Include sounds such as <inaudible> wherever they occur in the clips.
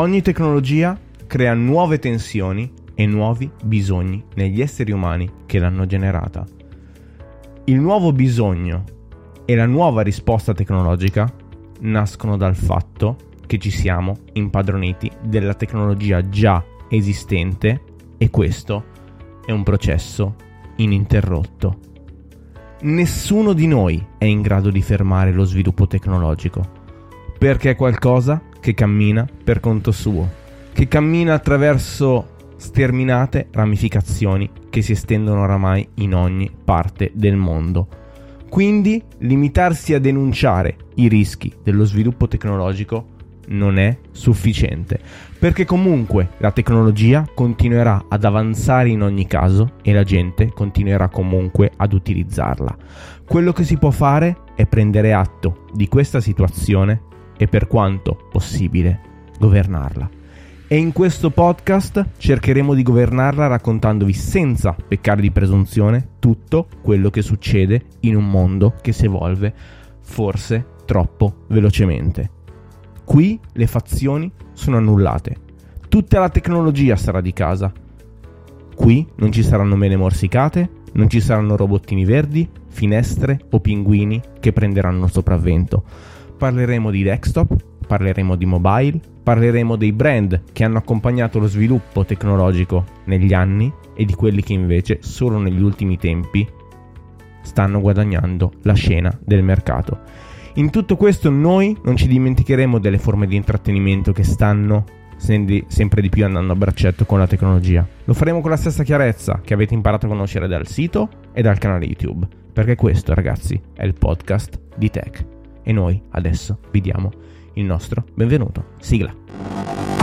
Ogni tecnologia crea nuove tensioni e nuovi bisogni negli esseri umani che l'hanno generata. Il nuovo bisogno e la nuova risposta tecnologica nascono dal fatto che ci siamo impadroniti della tecnologia già esistente e questo è un processo ininterrotto. Nessuno di noi è in grado di fermare lo sviluppo tecnologico, perché è qualcosa che cammina per conto suo, che cammina attraverso sterminate ramificazioni che si estendono oramai in ogni parte del mondo. Quindi limitarsi a denunciare i rischi dello sviluppo tecnologico non è sufficiente, perché comunque la tecnologia continuerà ad avanzare in ogni caso e la gente continuerà comunque ad utilizzarla. Quello che si può fare è prendere atto di questa situazione e per quanto possibile governarla. E in questo podcast cercheremo di governarla raccontandovi senza peccare di presunzione tutto quello che succede in un mondo che si evolve forse troppo velocemente. Qui le fazioni sono annullate. Tutta la tecnologia sarà di casa. Qui non ci saranno mele morsicate, non ci saranno robottini verdi, finestre o pinguini che prenderanno sopravvento. Parleremo di desktop, parleremo di mobile, parleremo dei brand che hanno accompagnato lo sviluppo tecnologico negli anni e di quelli che invece solo negli ultimi tempi stanno guadagnando la scena del mercato. In tutto questo noi non ci dimenticheremo delle forme di intrattenimento che stanno sempre di più andando a braccetto con la tecnologia. Lo faremo con la stessa chiarezza che avete imparato a conoscere dal sito e dal canale YouTube, perché questo ragazzi è il podcast di Tech. E noi adesso vi diamo il nostro benvenuto. Sigla.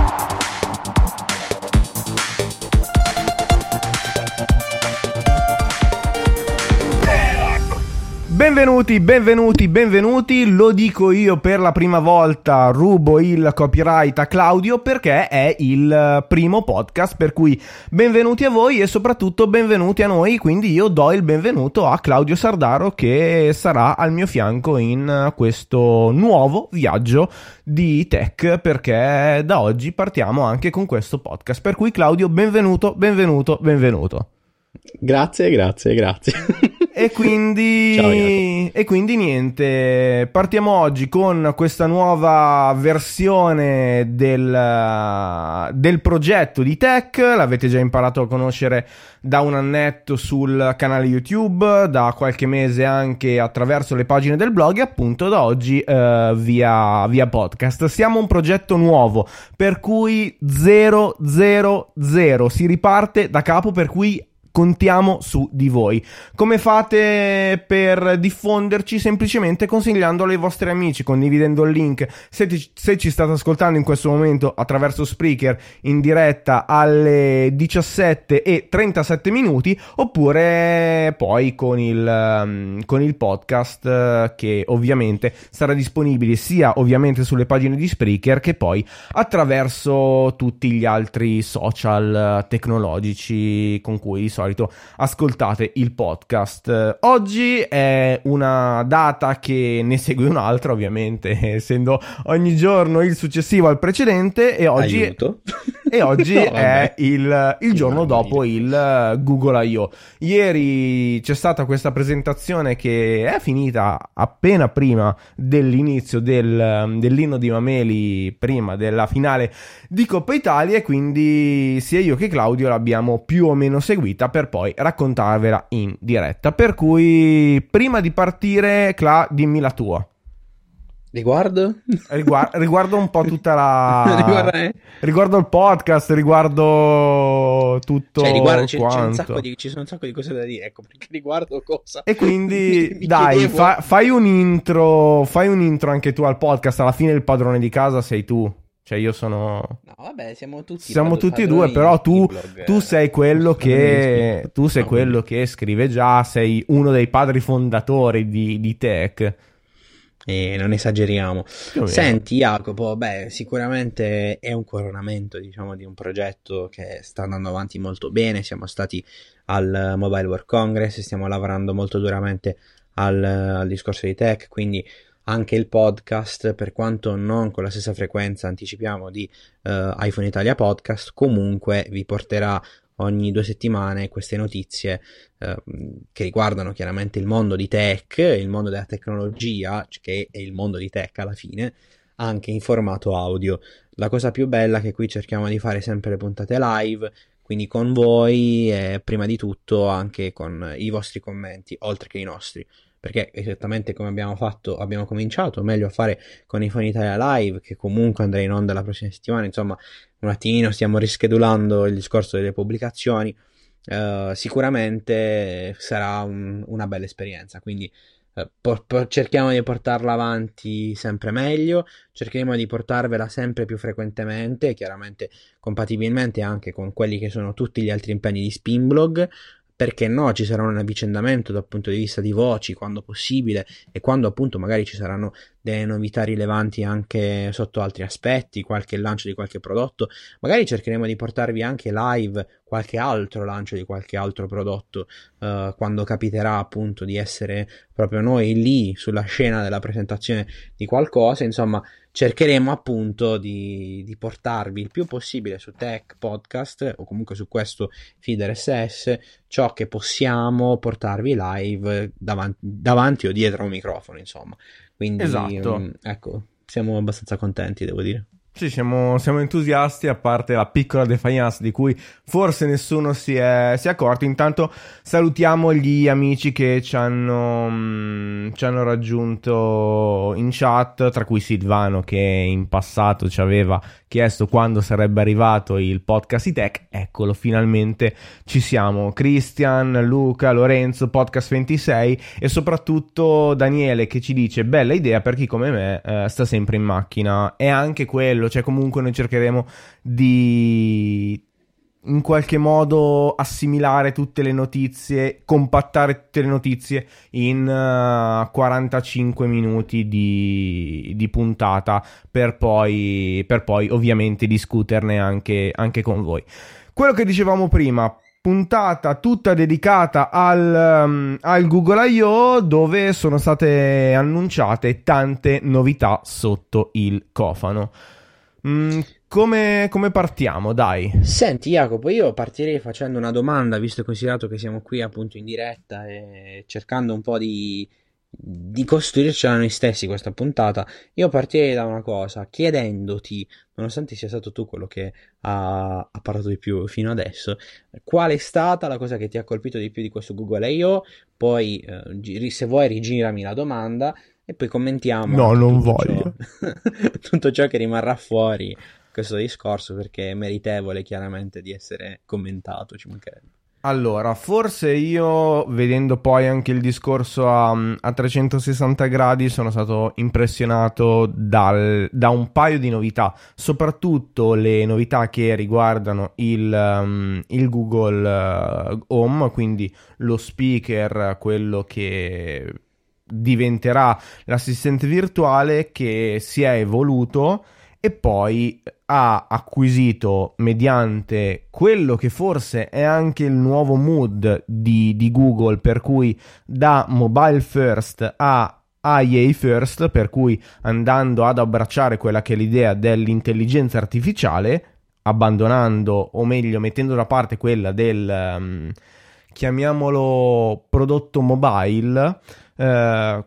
Benvenuti, benvenuti, benvenuti. Lo dico io per la prima volta, rubo il copyright a Claudio perché è il primo podcast, per cui benvenuti a voi e soprattutto benvenuti a noi, quindi io do il benvenuto a Claudio Sardaro che sarà al mio fianco in questo nuovo viaggio di tech perché da oggi partiamo anche con questo podcast. Per cui Claudio, benvenuto, benvenuto, benvenuto. Grazie, grazie, grazie. <laughs> E <laughs> quindi, e quindi niente, partiamo oggi con questa nuova versione del, del progetto di Tech, l'avete già imparato a conoscere da un annetto sul canale YouTube, da qualche mese anche attraverso le pagine del blog e appunto da oggi uh, via, via podcast. Siamo un progetto nuovo, per cui 000, si riparte da capo, per cui contiamo su di voi. Come fate per diffonderci? Semplicemente consigliandolo ai vostri amici, condividendo il link. Se, ti, se, ci state ascoltando in questo momento attraverso Spreaker in diretta alle 17 e 37 minuti, oppure poi con il, um, con il podcast uh, che ovviamente sarà disponibile sia ovviamente sulle pagine di Spreaker che poi attraverso tutti gli altri social uh, tecnologici con cui di solito solito ascoltate il podcast. Oggi è una data che ne segue un'altra, ovviamente, <laughs> essendo ogni giorno il successivo al precedente e oggi, e oggi no, è il, il giorno dopo il Google I.O. Ieri c'è stata questa presentazione che è finita appena prima dell'inizio del, dell'inno di Mameli, prima della finale di Coppa Italia e quindi sia io che Claudio l'abbiamo più o meno seguita per poi raccontarvela in diretta. Per cui, prima di partire, Cla, dimmi la tua. Riguardo? Riguardo, riguardo un po' tutta la. <laughs> Eh. riguardo il podcast, riguardo tutto. Cioè, riguardo, c'è, c'è di, ci sono un sacco di cose da dire. Ecco perché riguardo cosa. E quindi, <laughs> mi, mi dai, fa, fai un intro. Fai un intro anche tu al podcast. Alla fine il padrone di casa sei tu. Cioè, io sono. No, vabbè, siamo tutti. Siamo tutti e due, però tu, tu sei quello che. Tu sei quello che scrive già, sei uno dei padri fondatori di, di Tech. E non esageriamo. Senti, Jacopo, beh, sicuramente è un coronamento, diciamo, di un progetto che sta andando avanti molto bene. Siamo stati al Mobile World Congress, stiamo lavorando molto duramente al, al discorso di tech, quindi anche il podcast, per quanto non con la stessa frequenza anticipiamo di uh, iPhone Italia Podcast, comunque vi porterà ogni due settimane queste notizie eh, che riguardano chiaramente il mondo di tech, il mondo della tecnologia, che è il mondo di tech alla fine, anche in formato audio. La cosa più bella è che qui cerchiamo di fare sempre le puntate live, quindi con voi e prima di tutto anche con i vostri commenti, oltre che i nostri perché esattamente come abbiamo fatto, abbiamo cominciato, meglio a fare con i Phone Italia Live, che comunque andrà in onda la prossima settimana, insomma, un attimino stiamo rischedulando il discorso delle pubblicazioni, uh, sicuramente sarà un, una bella esperienza, quindi uh, por- por- cerchiamo di portarla avanti sempre meglio, cercheremo di portarvela sempre più frequentemente, chiaramente compatibilmente anche con quelli che sono tutti gli altri impegni di Spinblog, perché no, ci sarà un avvicendamento dal punto di vista di voci quando possibile e quando appunto magari ci saranno delle novità rilevanti anche sotto altri aspetti, qualche lancio di qualche prodotto, magari cercheremo di portarvi anche live qualche altro lancio di qualche altro prodotto uh, quando capiterà appunto di essere proprio noi lì sulla scena della presentazione di qualcosa, insomma cercheremo appunto di, di, portarvi il più possibile su Tech Podcast o comunque su questo feed RSS ciò che possiamo portarvi live davanti, davanti o dietro un microfono, insomma. Quindi esatto. um, ecco, siamo abbastanza contenti, devo dire. Sì, siamo, siamo, entusiasti, a parte la piccola defiance di cui forse nessuno si è, si è accorto. Intanto salutiamo gli amici che ci hanno, mh, mm, ci hanno, raggiunto in chat, tra cui Silvano che in passato ci aveva chiesto quando sarebbe arrivato il podcast ITEC. Eccolo, finalmente ci siamo. Christian, Luca, Lorenzo, podcast 26 e soprattutto Daniele che ci dice bella idea per chi come me eh, sta sempre in macchina. E anche quello, cioè comunque noi cercheremo di in qualche modo assimilare tutte le notizie, compattare tutte le notizie in uh, eh, 45 minuti di, di puntata per poi, per poi ovviamente discuterne anche, anche con voi. Quello che dicevamo prima, puntata tutta dedicata al, um, al, Google I.O. dove sono state annunciate tante novità sotto il cofano. Mm, come, come, partiamo, dai? Senti, Jacopo, io partirei facendo una domanda, visto e considerato che siamo qui appunto in diretta e cercando un po' di, di costruircela noi stessi questa puntata. Io partirei da una cosa, chiedendoti, nonostante sia stato tu quello che ha, ha parlato di più fino adesso, qual è stata la cosa che ti ha colpito di più di questo Google I.O. Poi, eh, se vuoi, rigirami la domanda e poi commentiamo. No, non voglio. Ciò, <laughs> tutto ciò che rimarrà fuori questo discorso perché è meritevole chiaramente di essere commentato, ci mancherebbe. Allora, forse io, vedendo poi anche il discorso a, a 360 gradi, sono stato impressionato dal, da un paio di novità, soprattutto le novità che riguardano il, um, il Google uh, Home, quindi lo speaker, quello che diventerà l'assistente virtuale che si è evoluto e poi ha acquisito mediante quello che forse è anche il nuovo mood di, di Google per cui da mobile first a IA first per cui andando ad abbracciare quella che è l'idea dell'intelligenza artificiale abbandonando o meglio mettendo da parte quella del um, chiamiamolo prodotto mobile eh,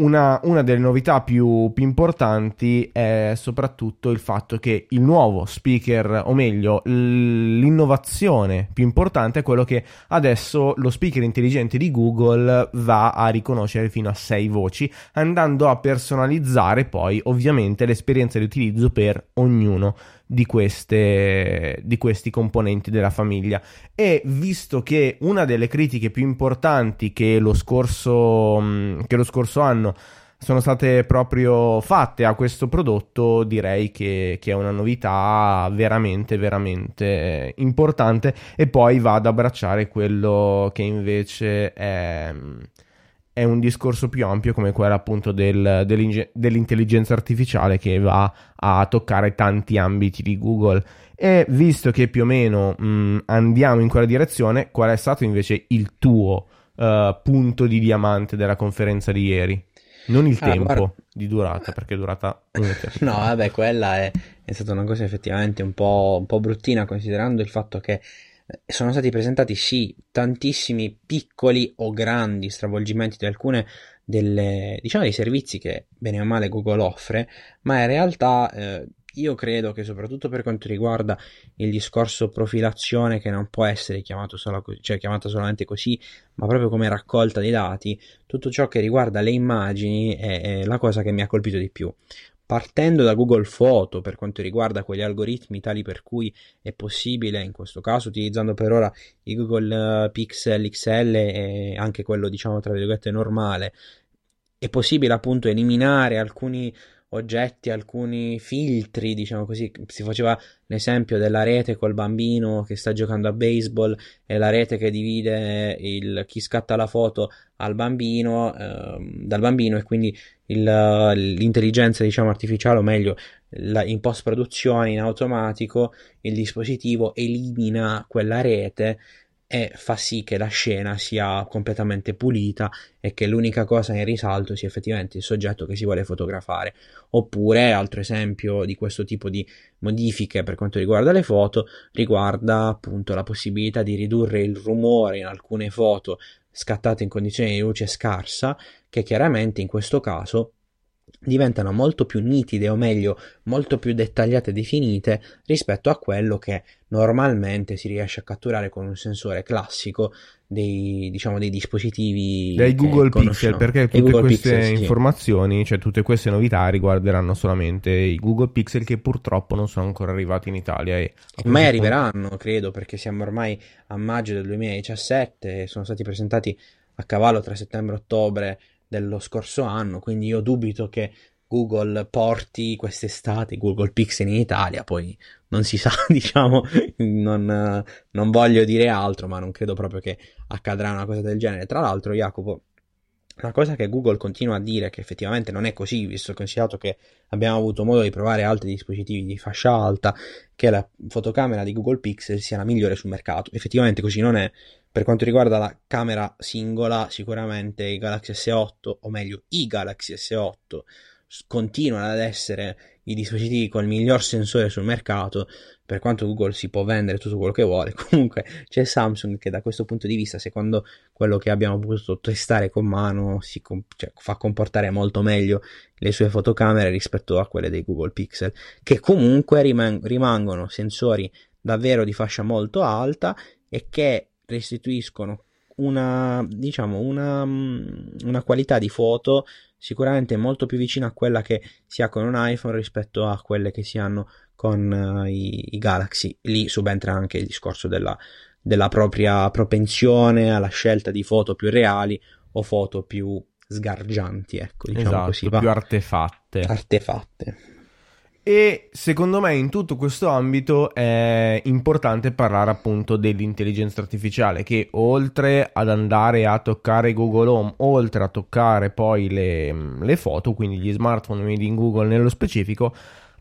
una, una, delle novità più, più, importanti è soprattutto il fatto che il nuovo speaker, o meglio, l'innovazione più importante è quello che adesso lo speaker intelligente di Google va a riconoscere fino a 6 voci, andando a personalizzare poi ovviamente l'esperienza di utilizzo per ognuno di, queste, di questi componenti della famiglia. E visto che una delle critiche più importanti che lo scorso, mm, che lo scorso anno sono state proprio fatte a questo prodotto, direi che, che, è una novità veramente, veramente importante. E poi va ad abbracciare quello che invece è è un discorso più ampio come quello appunto del, dell'intelligenza artificiale che va a toccare tanti ambiti di Google. E visto che più o meno mh, andiamo in quella direzione, qual è stato invece il tuo uh, punto di diamante della conferenza di ieri? Non il ah, tempo guarda... di durata, perché è durata <laughs> No, vabbè, quella è, è, stata una cosa effettivamente un po', un po' bruttina, considerando il fatto che sono stati presentati sì tantissimi piccoli o grandi stravolgimenti di alcune delle, diciamo, dei servizi che bene o male Google offre, ma in realtà eh, io credo che soprattutto per quanto riguarda il discorso profilazione che non può essere chiamato solo, cioè chiamata solamente così, ma proprio come raccolta dei dati, tutto ciò che riguarda le immagini è, è la cosa che mi ha colpito di più. Partendo da Google Photo per quanto riguarda quegli algoritmi tali per cui è possibile, in questo caso utilizzando per ora i Google eh, Pixel XL e anche quello diciamo tra virgolette normale, è possibile appunto eliminare alcuni oggetti, alcuni filtri, diciamo così. Si faceva l'esempio della rete col bambino che sta giocando a baseball e la rete che divide il, chi scatta la foto al bambino, eh, dal bambino e quindi il, l'intelligenza diciamo artificiale o meglio la, in post produzione in automatico il dispositivo elimina quella rete e fa sì che la scena sia completamente pulita e che l'unica cosa in risalto sia effettivamente il soggetto che si vuole fotografare. Oppure, altro esempio di questo tipo di modifiche per quanto riguarda le foto, riguarda appunto la possibilità di ridurre il rumore in alcune foto scattate in condizioni di luce scarsa, che chiaramente in questo caso diventano molto più nitide o meglio molto più dettagliate e definite rispetto a quello che normalmente si riesce a catturare con un sensore classico dei, diciamo, dei dispositivi dai Google Pixel perché tutte queste Pixel, informazioni sì. cioè tutte queste novità riguarderanno solamente i Google Pixel che purtroppo non sono ancora arrivati in Italia e mai arriveranno credo perché siamo ormai a maggio del 2017 e sono stati presentati a cavallo tra settembre e ottobre dello scorso anno, quindi io dubito che Google porti quest'estate Google Pixel in Italia, poi non si <laughs> sa, diciamo, non, non, voglio dire altro, ma non credo proprio che accadrà una cosa del genere. Tra l'altro, Jacopo, una cosa che Google continua a dire, che effettivamente non è così, visto considerato che abbiamo avuto modo di provare altri dispositivi di fascia alta, che la fotocamera di Google Pixel sia la migliore sul mercato. Effettivamente così non è, per quanto riguarda la camera singola, sicuramente i Galaxy S8, o meglio i Galaxy S8, continuano ad essere i dispositivi con il miglior sensore sul mercato, per quanto Google si può vendere tutto quello che vuole, <laughs> comunque c'è Samsung che da questo punto di vista, secondo quello che abbiamo potuto testare con mano, si comp- cioè, fa comportare molto meglio le sue fotocamere rispetto a quelle dei Google Pixel, che comunque rimang- rimangono sensori davvero di fascia molto alta e che restituiscono una, diciamo, una, una qualità di foto sicuramente molto più vicina a quella che si ha con un iPhone rispetto a quelle che si hanno con uh, i, i, Galaxy. Lì subentra anche il discorso della, della propria propensione alla scelta di foto più reali o foto più sgargianti, ecco, diciamo esatto, così. più artefatte. Artefatte. E secondo me in tutto questo ambito è importante parlare appunto dell'intelligenza artificiale che oltre ad andare a toccare Google Home, oltre a toccare poi le, le foto, quindi gli smartphone made in Google nello specifico,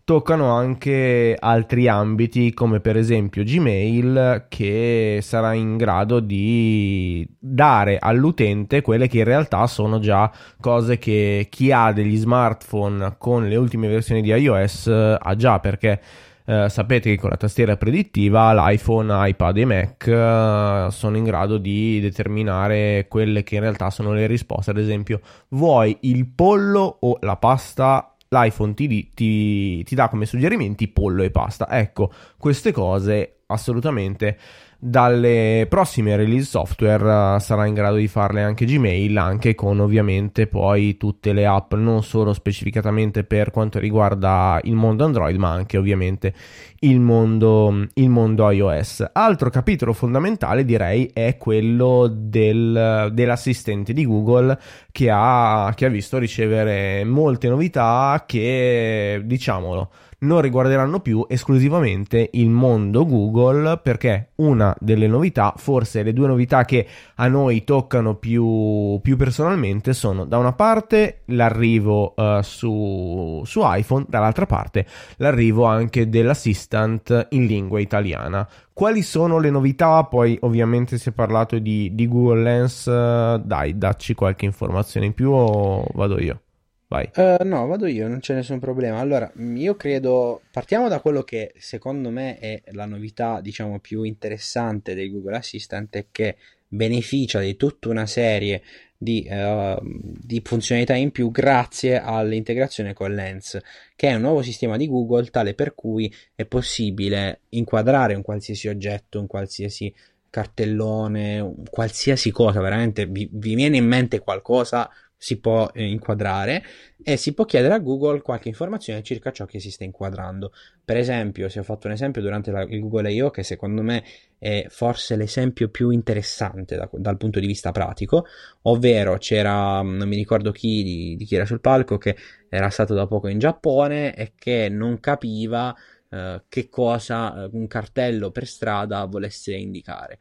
toccano anche altri ambiti come per esempio Gmail che sarà in grado di dare all'utente quelle che in realtà sono già cose che chi ha degli smartphone con le ultime versioni di iOS eh, ha già perché eh, sapete che con la tastiera predittiva l'iPhone, iPad e Mac eh, sono in grado di determinare quelle che in realtà sono le risposte. Ad esempio vuoi il pollo o la pasta l'iPhone ti, ti, ti dà come suggerimenti pollo e pasta. Ecco, queste cose assolutamente dalle prossime release software uh, sarà in grado di farle anche Gmail, anche con ovviamente poi tutte le app non solo specificatamente per quanto riguarda il mondo Android, ma anche ovviamente il mondo, il mondo iOS. Altro capitolo fondamentale direi è quello del, dell'assistente di Google che ha, che ha visto ricevere molte novità che diciamolo non riguarderanno più esclusivamente il mondo Google perché una delle novità, forse le due novità che a noi toccano più, più personalmente sono da una parte l'arrivo uh, su, su iPhone, dall'altra parte l'arrivo anche dell'assistant in lingua italiana. Quali sono le novità? Poi ovviamente si è parlato di, di Google Lens, uh, dai, dacci qualche informazione in più o vado io? Vai. Uh, no, vado io, non c'è nessun problema. Allora, io credo, partiamo da quello che secondo me è la novità, diciamo, più interessante del Google Assistant è che beneficia di tutta una serie di, uh, di, funzionalità in più grazie all'integrazione con Lens, che è un nuovo sistema di Google tale per cui è possibile inquadrare un qualsiasi oggetto, un qualsiasi cartellone, qualsiasi cosa, veramente vi, vi viene in mente qualcosa, si può eh, inquadrare e si può chiedere a Google qualche informazione circa ciò che si sta inquadrando. Per esempio, se ho fatto un esempio durante la, il Google I.O. che secondo me è forse l'esempio più interessante da, dal punto di vista pratico, ovvero c'era, non mi ricordo chi, di, di chi era sul palco, che era stato da poco in Giappone e che non capiva uh, che cosa uh, un cartello per strada volesse indicare.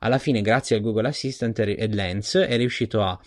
Alla fine, grazie al Google Assistant e Lens, è riuscito a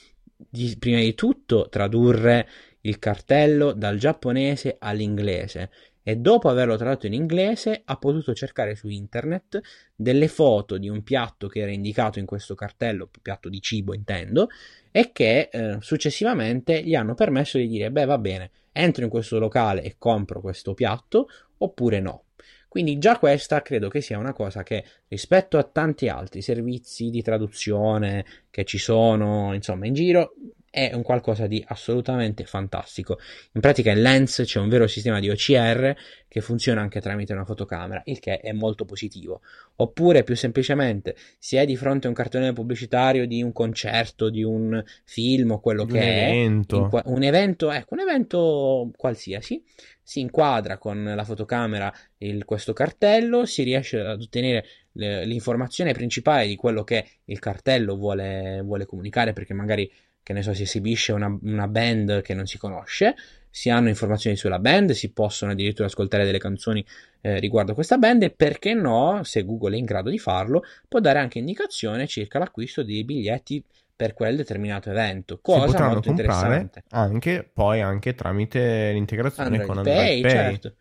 di, prima di tutto tradurre il cartello dal giapponese all'inglese e dopo averlo tradotto in inglese ha potuto cercare su internet delle foto di un piatto che era indicato in questo cartello, piatto di cibo intendo, e che eh, successivamente gli hanno permesso di dire beh va bene, entro in questo locale e compro questo piatto oppure no. Quindi già questa credo che sia una cosa che rispetto a tanti altri servizi di traduzione che ci sono, insomma, in giro, è un qualcosa di assolutamente fantastico. In pratica in Lens c'è un vero sistema di OCR che funziona anche tramite una fotocamera, il che è molto positivo. Oppure più semplicemente, se è di fronte a un cartone pubblicitario di un concerto, di un film o quello un che evento. è, un evento, ecco, un evento qualsiasi, si inquadra con la fotocamera il, questo cartello, si riesce ad ottenere l'informazione principale di quello che il cartello vuole, vuole comunicare perché magari che ne so, si esibisce una, una band che non si conosce, si hanno informazioni sulla band, si possono addirittura ascoltare delle canzoni eh, riguardo questa band e perché no, se Google è in grado di farlo, può dare anche indicazione circa l'acquisto di biglietti per quel determinato evento. Cosa si molto interessante. anche poi anche tramite l'integrazione Android con Pay, Android Pay. certo.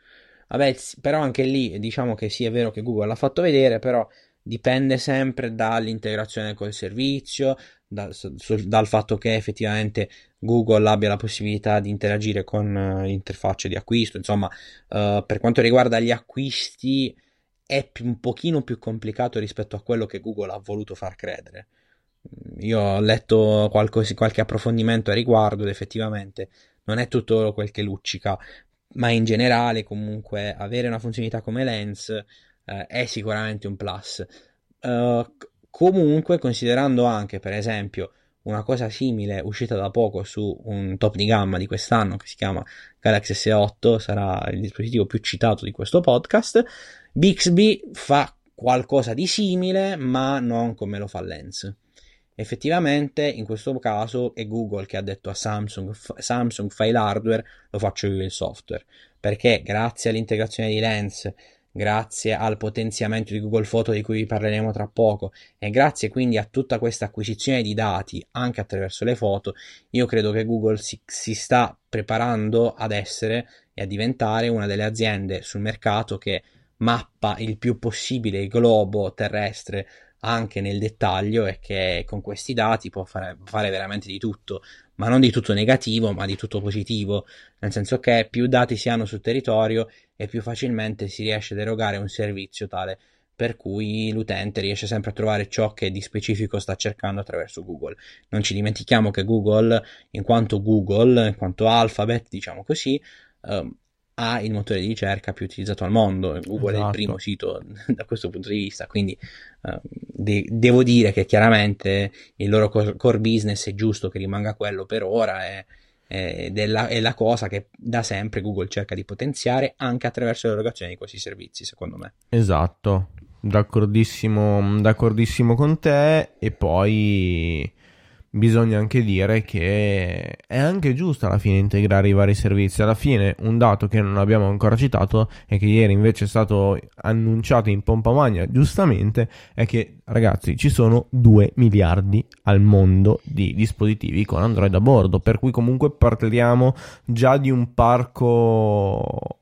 Vabbè, però anche lì diciamo che sì, è vero che Google l'ha fatto vedere, però dipende sempre dall'integrazione col servizio, da- su- dal fatto che effettivamente Google abbia la possibilità di interagire con eh, l'interfaccia di acquisto. Insomma, eh, per quanto riguarda gli acquisti è più- un pochino più complicato rispetto a quello che Google ha voluto far credere. Io ho letto qualcosa- qualche approfondimento a riguardo ed effettivamente non è tutto quel che luccica, ma in generale comunque avere una funzionalità come Lens eh, è sicuramente un plus. C- comunque, considerando anche, per esempio, una cosa simile uscita da poco su un top di gamma di quest'anno che si chiama Galaxy S8, sarà il dispositivo più citato di questo podcast, Bixby fa qualcosa di simile, ma non come lo fa Lens. Effettivamente, in questo caso è Google che ha detto a Samsung, "F- Samsung fai l'hardware, lo faccio io il software. Perché grazie all'integrazione di Lens, grazie al potenziamento di Google Photo di cui vi parleremo tra poco e grazie quindi a tutta questa acquisizione di dati anche attraverso le foto, io credo che Google si, si sta preparando ad essere e a diventare una delle aziende sul mercato che mappa il più possibile il globo terrestre anche nel dettaglio e che con questi dati può fare, fare veramente di tutto, ma non di tutto negativo, ma di tutto positivo, nel senso che più dati si hanno sul territorio e più facilmente si riesce ad erogare un servizio tale per cui l'utente riesce sempre a trovare ciò che di specifico sta cercando attraverso Google. Non ci dimentichiamo che Google, in quanto Google, in quanto Alphabet, diciamo così, ehm, ha il motore di ricerca più utilizzato al mondo. Google è il Esatto. primo sito <laughs> da questo punto di vista, quindi eh, de- devo dire che chiaramente il loro core business è giusto che rimanga quello per ora è- è la, è la cosa che da sempre Google cerca di potenziare anche attraverso l'erogazione di questi servizi, secondo me. Esatto, d'accordissimo, d'accordissimo con te e poi bisogna anche dire che è anche giusto alla fine integrare i vari servizi. Alla fine un dato che non abbiamo ancora citato e che ieri invece è stato annunciato in pompa magna giustamente è che ragazzi ci sono 2 miliardi al mondo di dispositivi con Android a bordo, per cui comunque parliamo già di un parco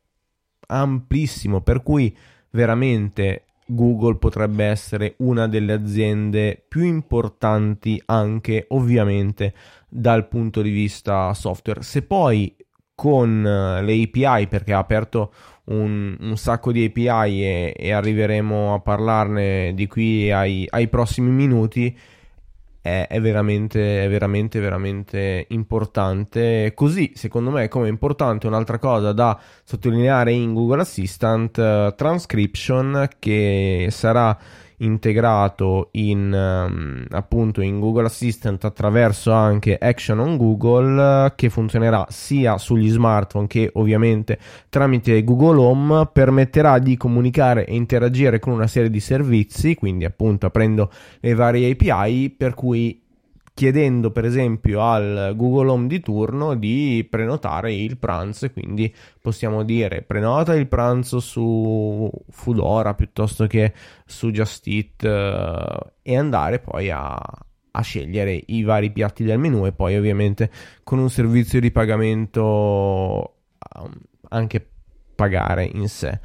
amplissimo, per cui veramente Google potrebbe essere una delle aziende più importanti anche ovviamente dal punto di vista software. Se poi con eh, le API, perché ha aperto un, un sacco di API e, e, arriveremo a parlarne di qui ai, ai prossimi minuti, è, veramente, è veramente, veramente importante. Così, secondo me, come importante un'altra cosa da sottolineare in Google Assistant, uh, Transcription, che sarà integrato in um, appunto in Google Assistant attraverso anche Action on Google che funzionerà sia sugli smartphone che ovviamente tramite Google Home permetterà di comunicare e interagire con una serie di servizi quindi appunto aprendo le varie API per cui chiedendo per esempio al Google Home di turno di prenotare il pranzo quindi possiamo dire prenota il pranzo su Foodora piuttosto che su Just Eat eh, e andare poi a, a scegliere i vari piatti del menu e poi ovviamente con un servizio di pagamento um, anche pagare in sé.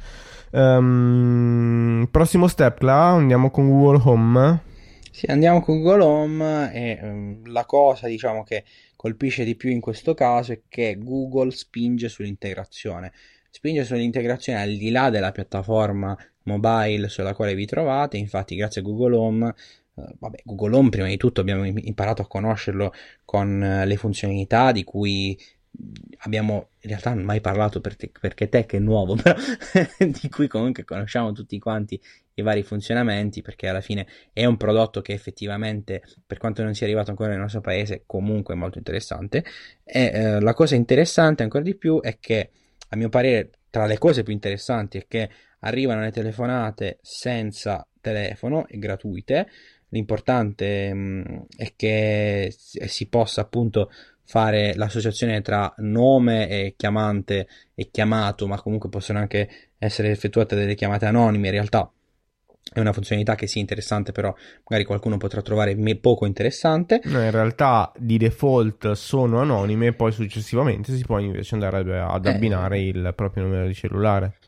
Um, prossimo step, là, andiamo con Google Home. Sì, andiamo con Google Home e um, la cosa diciamo che colpisce di più in questo caso è che Google spinge sull'integrazione. Spinge sull'integrazione al di là della piattaforma mobile sulla quale vi trovate, infatti grazie a Google Home Uh, vabbè, Google Home prima di tutto abbiamo imparato a conoscerlo con uh, le funzionalità di cui abbiamo in realtà mai parlato per te, perché tech è nuovo, <laughs> però di cui comunque conosciamo tutti quanti i vari funzionamenti perché alla fine è un prodotto che effettivamente per quanto non sia arrivato ancora nel nostro paese comunque è molto interessante. E eh, la cosa interessante ancora di più è che a mio parere tra le cose più interessanti è che arrivano le telefonate senza telefono e gratuite. L'importante mh, mm, è che si possa appunto fare l'associazione tra nome e chiamante e chiamato ma comunque possono anche essere effettuate delle chiamate anonime in realtà è una funzionalità che sia interessante, però magari qualcuno potrà trovare poco interessante. No, in realtà di default sono anonime, poi successivamente si può invece andare ad eh. abbinare eh. il proprio numero di cellulare.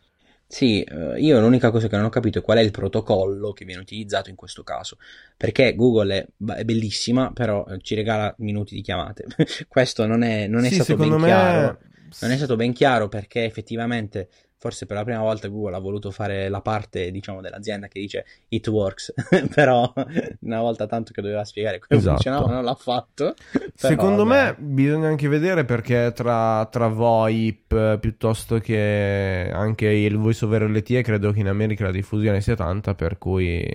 Sì, eh, io l'unica cosa che non ho capito è qual è il protocollo che viene utilizzato in questo caso, perché Google è, è bellissima, però eh, ci regala minuti di chiamate. <laughs> questo non è, non è sì, stato ben me... chiaro. Non è stato ben chiaro perché effettivamente forse per la prima volta Google ha voluto fare la parte, diciamo, dell'azienda che dice it works, <laughs> però una volta tanto che doveva spiegare come esatto. funzionava non l'ha fatto. <laughs> Secondo me bisogna anche vedere perché tra, tra VoIP piuttosto che anche il voice over LTE credo che in America la diffusione sia tanta, per cui...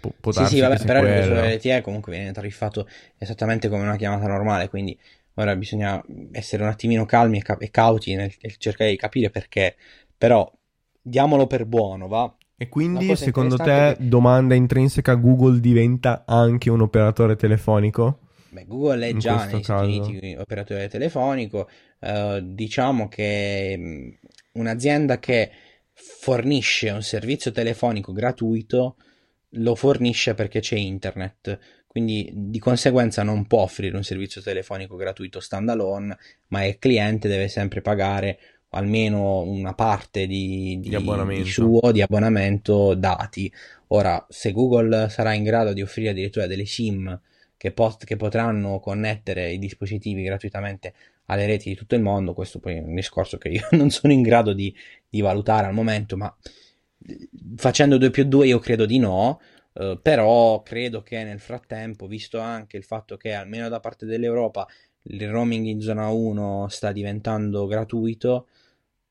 Pu- può sì, sì, vabbè, però quello. il voice over LTE comunque viene tariffato esattamente come una chiamata normale, quindi Ora bisogna essere un attimino calmi e, ca- e cauti nel, nel, cercare di capire perché, però diamolo per buono, va? E quindi, secondo te, che... domanda intrinseca, Google diventa anche un operatore telefonico? Beh, Google è già negli Stati Uniti un operatore telefonico. Uh, diciamo che mm, un'azienda che fornisce un servizio telefonico gratuito lo fornisce perché c'è internet quindi di conseguenza non può offrire un servizio telefonico gratuito standalone, ma il cliente deve sempre pagare almeno una parte di, di, di, di suo di abbonamento dati. Ora, se Google sarà in grado di offrire addirittura delle SIM che, post, che potranno connettere i dispositivi gratuitamente alle reti di tutto il mondo, questo poi è un discorso che io <laughs> non sono in grado di, di valutare al momento, ma facendo 2 più 2 io credo di no. Uh, però credo che nel frattempo, visto anche il fatto che almeno da parte dell'Europa il roaming in zona 1 sta diventando gratuito,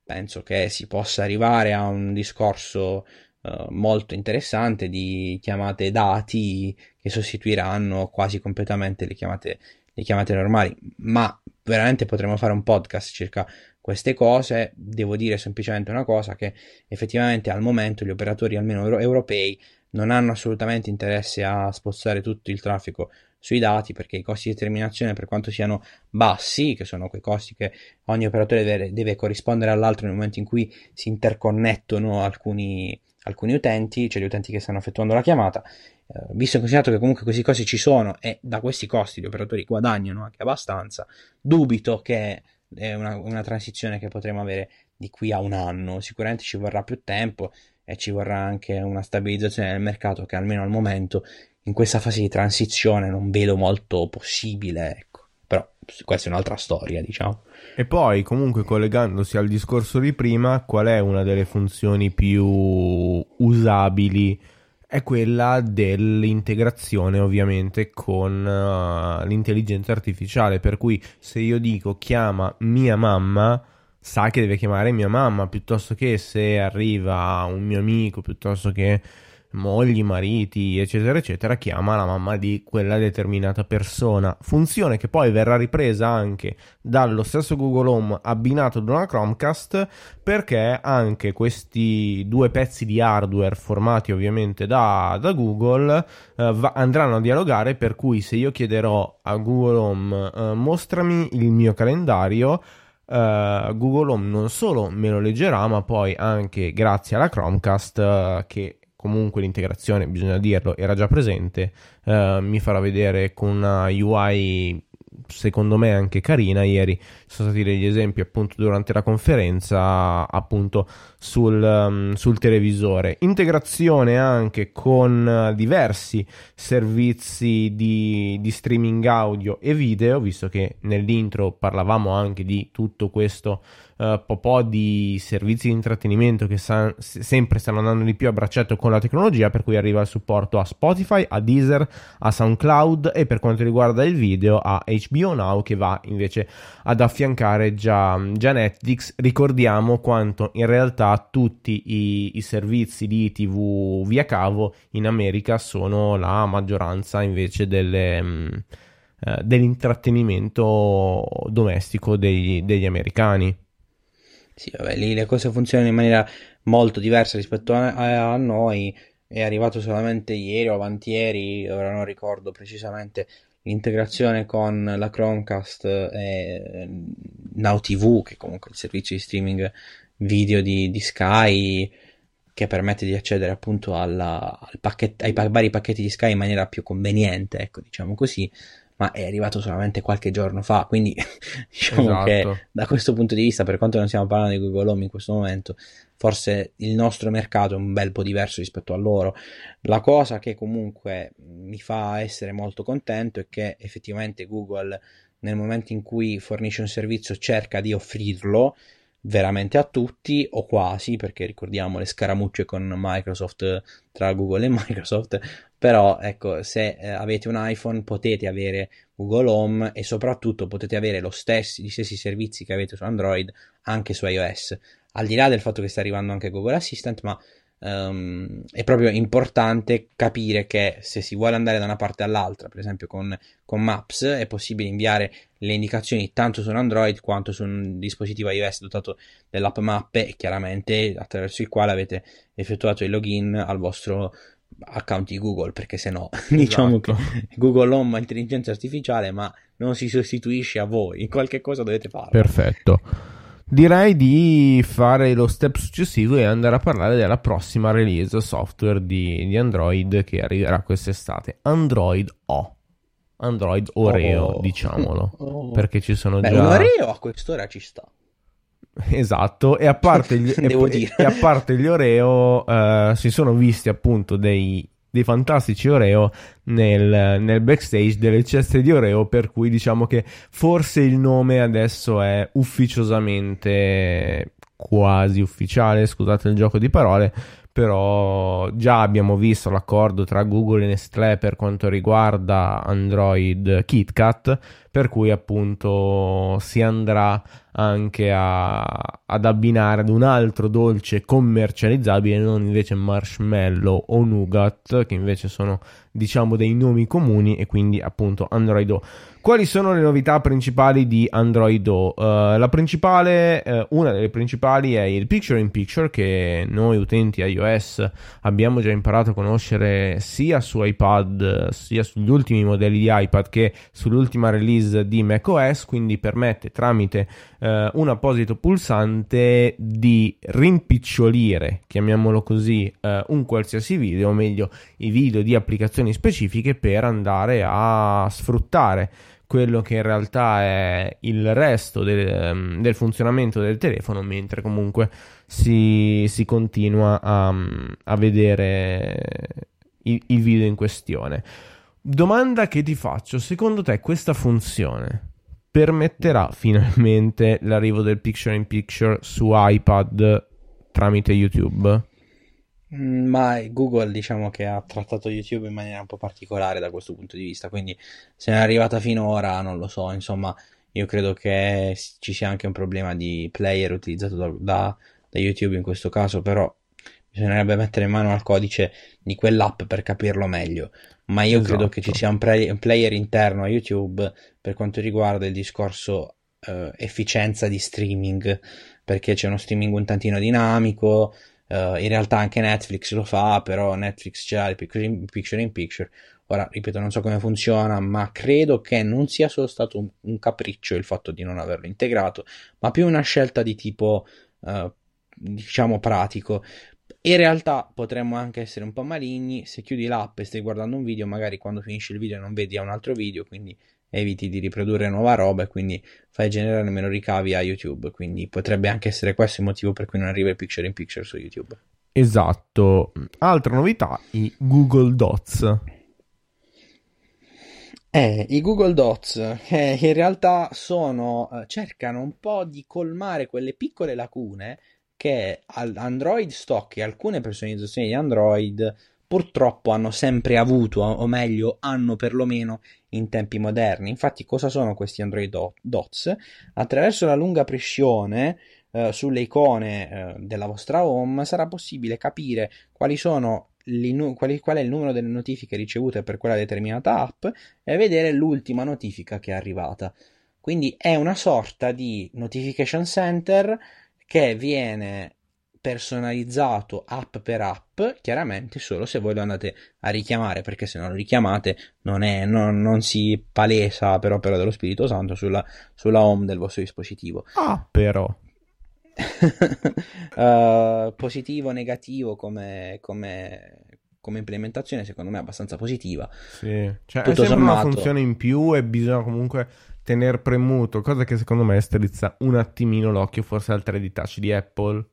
penso che si possa arrivare a un discorso uh, molto interessante di chiamate dati che sostituiranno quasi completamente le chiamate, le chiamate normali. Ma veramente potremmo fare un podcast circa queste cose. Devo dire semplicemente una cosa: che effettivamente al momento gli operatori, almeno euro- europei, non hanno assolutamente interesse a spostare tutto il traffico sui dati perché i costi di terminazione per quanto siano bassi, che sono quei costi che ogni operatore deve, deve corrispondere all'altro nel momento in cui si interconnettono alcuni, alcuni utenti, cioè gli utenti che stanno effettuando la chiamata, eh, visto e considerato che comunque questi costi ci sono e da questi costi gli operatori guadagnano anche abbastanza, dubito che è una, una transizione che potremo avere di qui a un anno, sicuramente ci vorrà più tempo e ci vorrà anche una stabilizzazione del mercato che almeno al momento in questa fase di transizione non vedo molto possibile, ecco. Però questa è un'altra storia, diciamo. E poi, comunque, collegandosi al discorso di prima, qual è una delle funzioni più usabili? È quella dell'integrazione, ovviamente, con uh, l'intelligenza artificiale. Per cui, se io dico chiama mia mamma, sa che deve chiamare mia mamma, piuttosto che se arriva un mio amico, piuttosto che mogli, mariti, eccetera, eccetera, chiama la mamma di quella determinata persona. Funzione che poi verrà ripresa anche dallo stesso Google Home abbinato ad una Chromecast, perché anche questi due pezzi di hardware formati ovviamente da, da Google eh, va, andranno a dialogare. Per cui, se io chiederò a Google Home eh, mostrami il mio calendario. Uh, Google Home non solo me lo leggerà, ma poi anche grazie alla Chromecast uh, che comunque l'integrazione, bisogna dirlo, era già presente, uh, mi farà vedere con una UI secondo me anche carina. Ieri sono stati degli esempi appunto durante la conferenza appunto sul, um, sul televisore. Integrazione anche con diversi servizi di, di streaming audio e video, visto che nell'intro parlavamo anche di tutto questo uh, po' di servizi di intrattenimento che sa- sempre stanno andando di più a braccetto con la tecnologia, per cui arriva il supporto a Spotify, a Deezer, a SoundCloud e per quanto riguarda il video a HBO Now che va invece ad affiancare già, già Netflix. Ricordiamo quanto in realtà tutti i, i servizi di TV via cavo in America sono la maggioranza invece delle... Mh, mm, eh, dell'intrattenimento domestico degli, degli americani. Sì, vabbè, lì le cose funzionano in maniera molto diversa rispetto a, a, a noi. È arrivato solamente ieri o avantieri, ora non ricordo precisamente, l'integrazione con la Chromecast e Now TV, che comunque il servizio di streaming video di, di Sky, che permette di accedere appunto alla, al pacchet- ai vari pacchetti di Sky in maniera più conveniente, ecco, diciamo così ma è arrivato solamente qualche giorno fa, quindi <laughs> diciamo esatto. che da questo punto di vista, per quanto non stiamo parlando di Google Home in questo momento, forse il nostro mercato è un bel po' diverso rispetto a loro. La cosa che comunque mi fa essere molto contento è che effettivamente Google nel momento in cui fornisce un servizio cerca di offrirlo veramente a tutti o quasi, perché ricordiamo le scaramucce con Microsoft tra Google e <laughs> Microsoft, però ecco, se eh, avete un iPhone potete avere Google Home e soprattutto potete avere stessi, gli stessi servizi che avete su Android anche su iOS, al di là del fatto che sta arrivando anche Google Assistant, ma Um, è proprio importante capire che se si vuole andare da una parte all'altra, per esempio con, con, Maps, è possibile inviare le indicazioni tanto su un Android quanto su un dispositivo iOS dotato dell'app Mappe e chiaramente attraverso il quale avete effettuato il login al vostro account di Google perché se no <laughs> esatto. diciamo che Google Home ha intelligenza artificiale ma non si sostituisce a voi in qualche cosa dovete fare perfetto direi di fare lo step successivo e andare a parlare della prossima release software di, di Android che arriverà quest'estate. Android O. Android Oreo, oh. diciamolo. <laughs> Oh. Perché ci sono Beh, già... Un Oreo a quest'ora ci sta. <laughs> Esatto, e a parte gli, <laughs> e, e a parte gli Oreo uh, si sono visti appunto dei dei fantastici Oreo nel, nel, backstage delle ceste di Oreo, per cui diciamo che forse il nome adesso è ufficiosamente quasi ufficiale, scusate il gioco di parole, però già abbiamo visto l'accordo tra Google e Nestlé per quanto riguarda Android KitKat, per cui appunto si andrà anche a, ad abbinare ad un altro dolce commercializzabile, non invece marshmallow o nougat, che invece sono diciamo dei nomi comuni e quindi appunto Android O. Quali sono le novità principali di Android O? Uh, la principale, uh, una delle principali è il Picture in Picture che noi utenti iOS abbiamo già imparato a conoscere sia su iPad sia sugli ultimi modelli di iPad che sull'ultima release di macOS, quindi permette tramite uh, un apposito pulsante di rimpicciolire, chiamiamolo così, un qualsiasi video, o meglio i video di applicazioni specifiche per andare a sfruttare quello che in realtà è il resto del, ehm, del funzionamento del telefono, mentre comunque si, si continua a, a vedere il, il video in questione. Domanda che ti faccio, secondo te questa funzione permetterà finalmente l'arrivo del picture in picture su iPad tramite YouTube? Mm, ma Google diciamo che ha trattato YouTube in maniera un po' particolare da questo punto di vista, quindi se è arrivata finora non lo so, insomma io credo che ci sia anche un problema di player utilizzato da, da, da YouTube in questo caso, però bisognerebbe mettere in mano al codice di quell'app per capirlo meglio. Ma io esatto. credo che ci sia un, pre- un, player interno a YouTube per quanto riguarda il discorso uh, efficienza di streaming, perché c'è uno streaming un tantino dinamico. Uh, in realtà anche Netflix lo fa, però Netflix c'ha il picture in picture. Ora, ripeto, non so come funziona, ma credo che non sia solo stato un, un capriccio il fatto di non averlo integrato, ma più una scelta di tipo, uh, diciamo, pratico. In realtà potremmo anche essere un po' maligni, se chiudi l'app e stai guardando un video, magari quando finisci il video non vedi un altro video, quindi eviti di riprodurre nuova roba e quindi fai generare meno ricavi a YouTube, quindi potrebbe anche essere questo il motivo per cui non arriva il picture in picture su YouTube. Esatto. Altra novità, i Google Dots. Eh, i Google Dots, eh, in realtà sono, eh, cercano un po' di colmare quelle piccole lacune che Android stock e alcune personalizzazioni di Android purtroppo hanno sempre avuto, o meglio, hanno perlomeno in tempi moderni. Infatti, cosa sono questi Android Dots? Attraverso la lunga pressione eh, sulle icone eh, della vostra home sarà possibile capire quali sono qual è il numero delle notifiche ricevute per quella determinata app e vedere l'ultima notifica che è arrivata. Quindi è una sorta di notification center che viene personalizzato app per app, chiaramente solo se voi lo andate a richiamare, perché se non lo richiamate non, è, non, non si palesa per opera dello Spirito Santo sulla, sulla home del vostro dispositivo. Ah, però. uh, <laughs> positivo, negativo come, come, come, implementazione, secondo me è abbastanza positiva. Sì, cioè Tutto è sommato... una funzione in più e bisogna comunque tener premuto, cosa che secondo me strizza un attimino l'occhio forse al 3D Touch di Apple.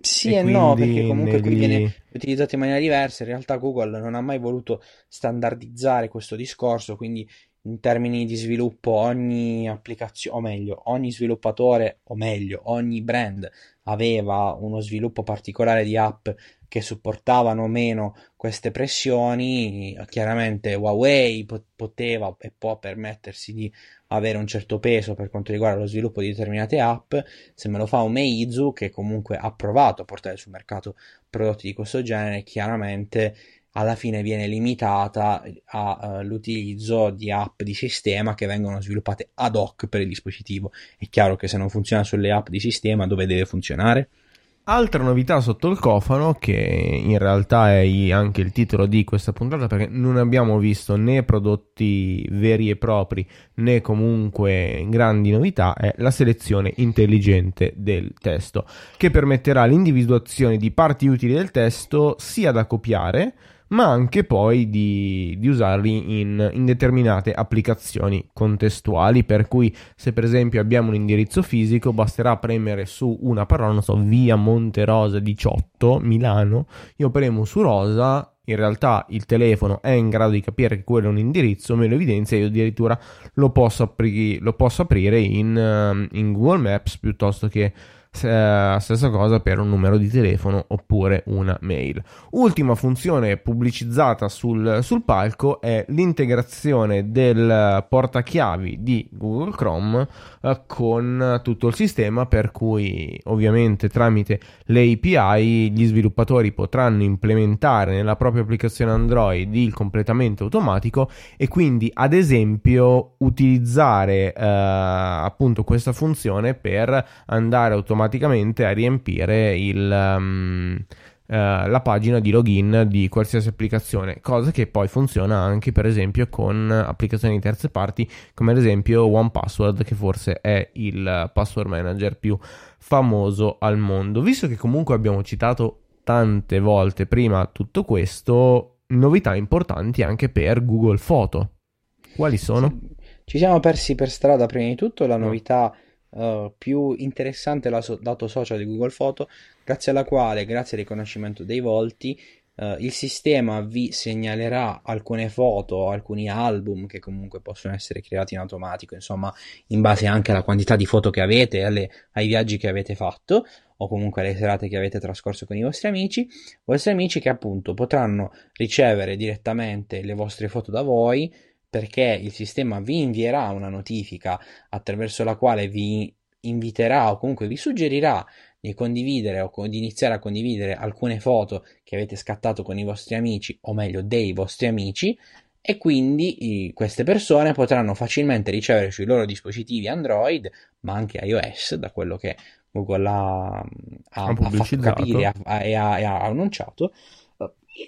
Sì e, e no, perché comunque qui viene utilizzato in maniera diversa. In realtà Google non ha mai voluto standardizzare questo discorso, quindi in termini di sviluppo ogni applicazione, o meglio, ogni sviluppatore, o meglio, ogni brand aveva uno sviluppo particolare di app che supportavano meno queste pressioni. Chiaramente Huawei poteva e può permettersi di avere un certo peso per quanto riguarda lo sviluppo di determinate app. Se me lo fa un Meizu, che comunque ha provato a portare sul mercato prodotti di questo genere, chiaramente alla fine viene limitata all'utilizzo uh, di app di sistema che vengono sviluppate ad hoc per il dispositivo. È chiaro che se non funziona sulle app di sistema, dove deve funzionare? Altra novità sotto il cofano, che in realtà è anche il titolo di questa puntata, perché non abbiamo visto né prodotti veri e propri né comunque grandi novità, è la selezione intelligente del testo, che permetterà l'individuazione di parti utili del testo sia da copiare, ma anche poi di, di usarli in, in, determinate applicazioni contestuali, per cui se per esempio abbiamo un indirizzo fisico basterà premere su una parola, non so, via Monte Rosa 18 Milano, io premo su Rosa in realtà il telefono è in grado di capire che quello è un indirizzo, me lo evidenzia e io addirittura lo posso, apri- lo posso aprire in, in, Google Maps piuttosto che eh, stessa cosa per un numero di telefono oppure una mail. Ultima funzione pubblicizzata sul, sul palco è l'integrazione del portachiavi di Google Chrome eh, con tutto il sistema per cui ovviamente tramite le API gli sviluppatori potranno implementare nella propria applicazione Android il completamento automatico e quindi ad esempio utilizzare eh, appunto questa funzione per andare automaticamente automaticamente a riempire il, um, uh, la pagina di login di qualsiasi applicazione, cosa che poi funziona anche per esempio con applicazioni di terze parti come ad esempio OnePassword che forse è il password manager più famoso al mondo. Visto che comunque abbiamo citato tante volte prima tutto questo, novità importanti anche per Google Foto. Quali sono? Ci siamo persi per strada prima di tutto la novità uh, più interessante lato social di Google Photo, grazie alla quale, grazie al riconoscimento dei volti, Uh, il sistema vi segnalerà alcune foto, alcuni album che comunque possono essere creati in automatico, insomma, in base anche alla quantità di foto che avete, alle, ai viaggi che avete fatto o comunque alle serate che avete trascorso con i vostri amici, vostri amici che appunto potranno ricevere direttamente le vostre foto da voi perché il sistema vi invierà una notifica attraverso la quale vi inviterà o comunque vi suggerirà di condividere o di iniziare a condividere alcune foto che avete scattato con i vostri amici, o meglio dei vostri amici, e quindi queste persone potranno facilmente ricevere sui loro dispositivi Android, ma anche iOS, da quello che Google ha, ha, ha fatto capire e ha, ha, annunciato,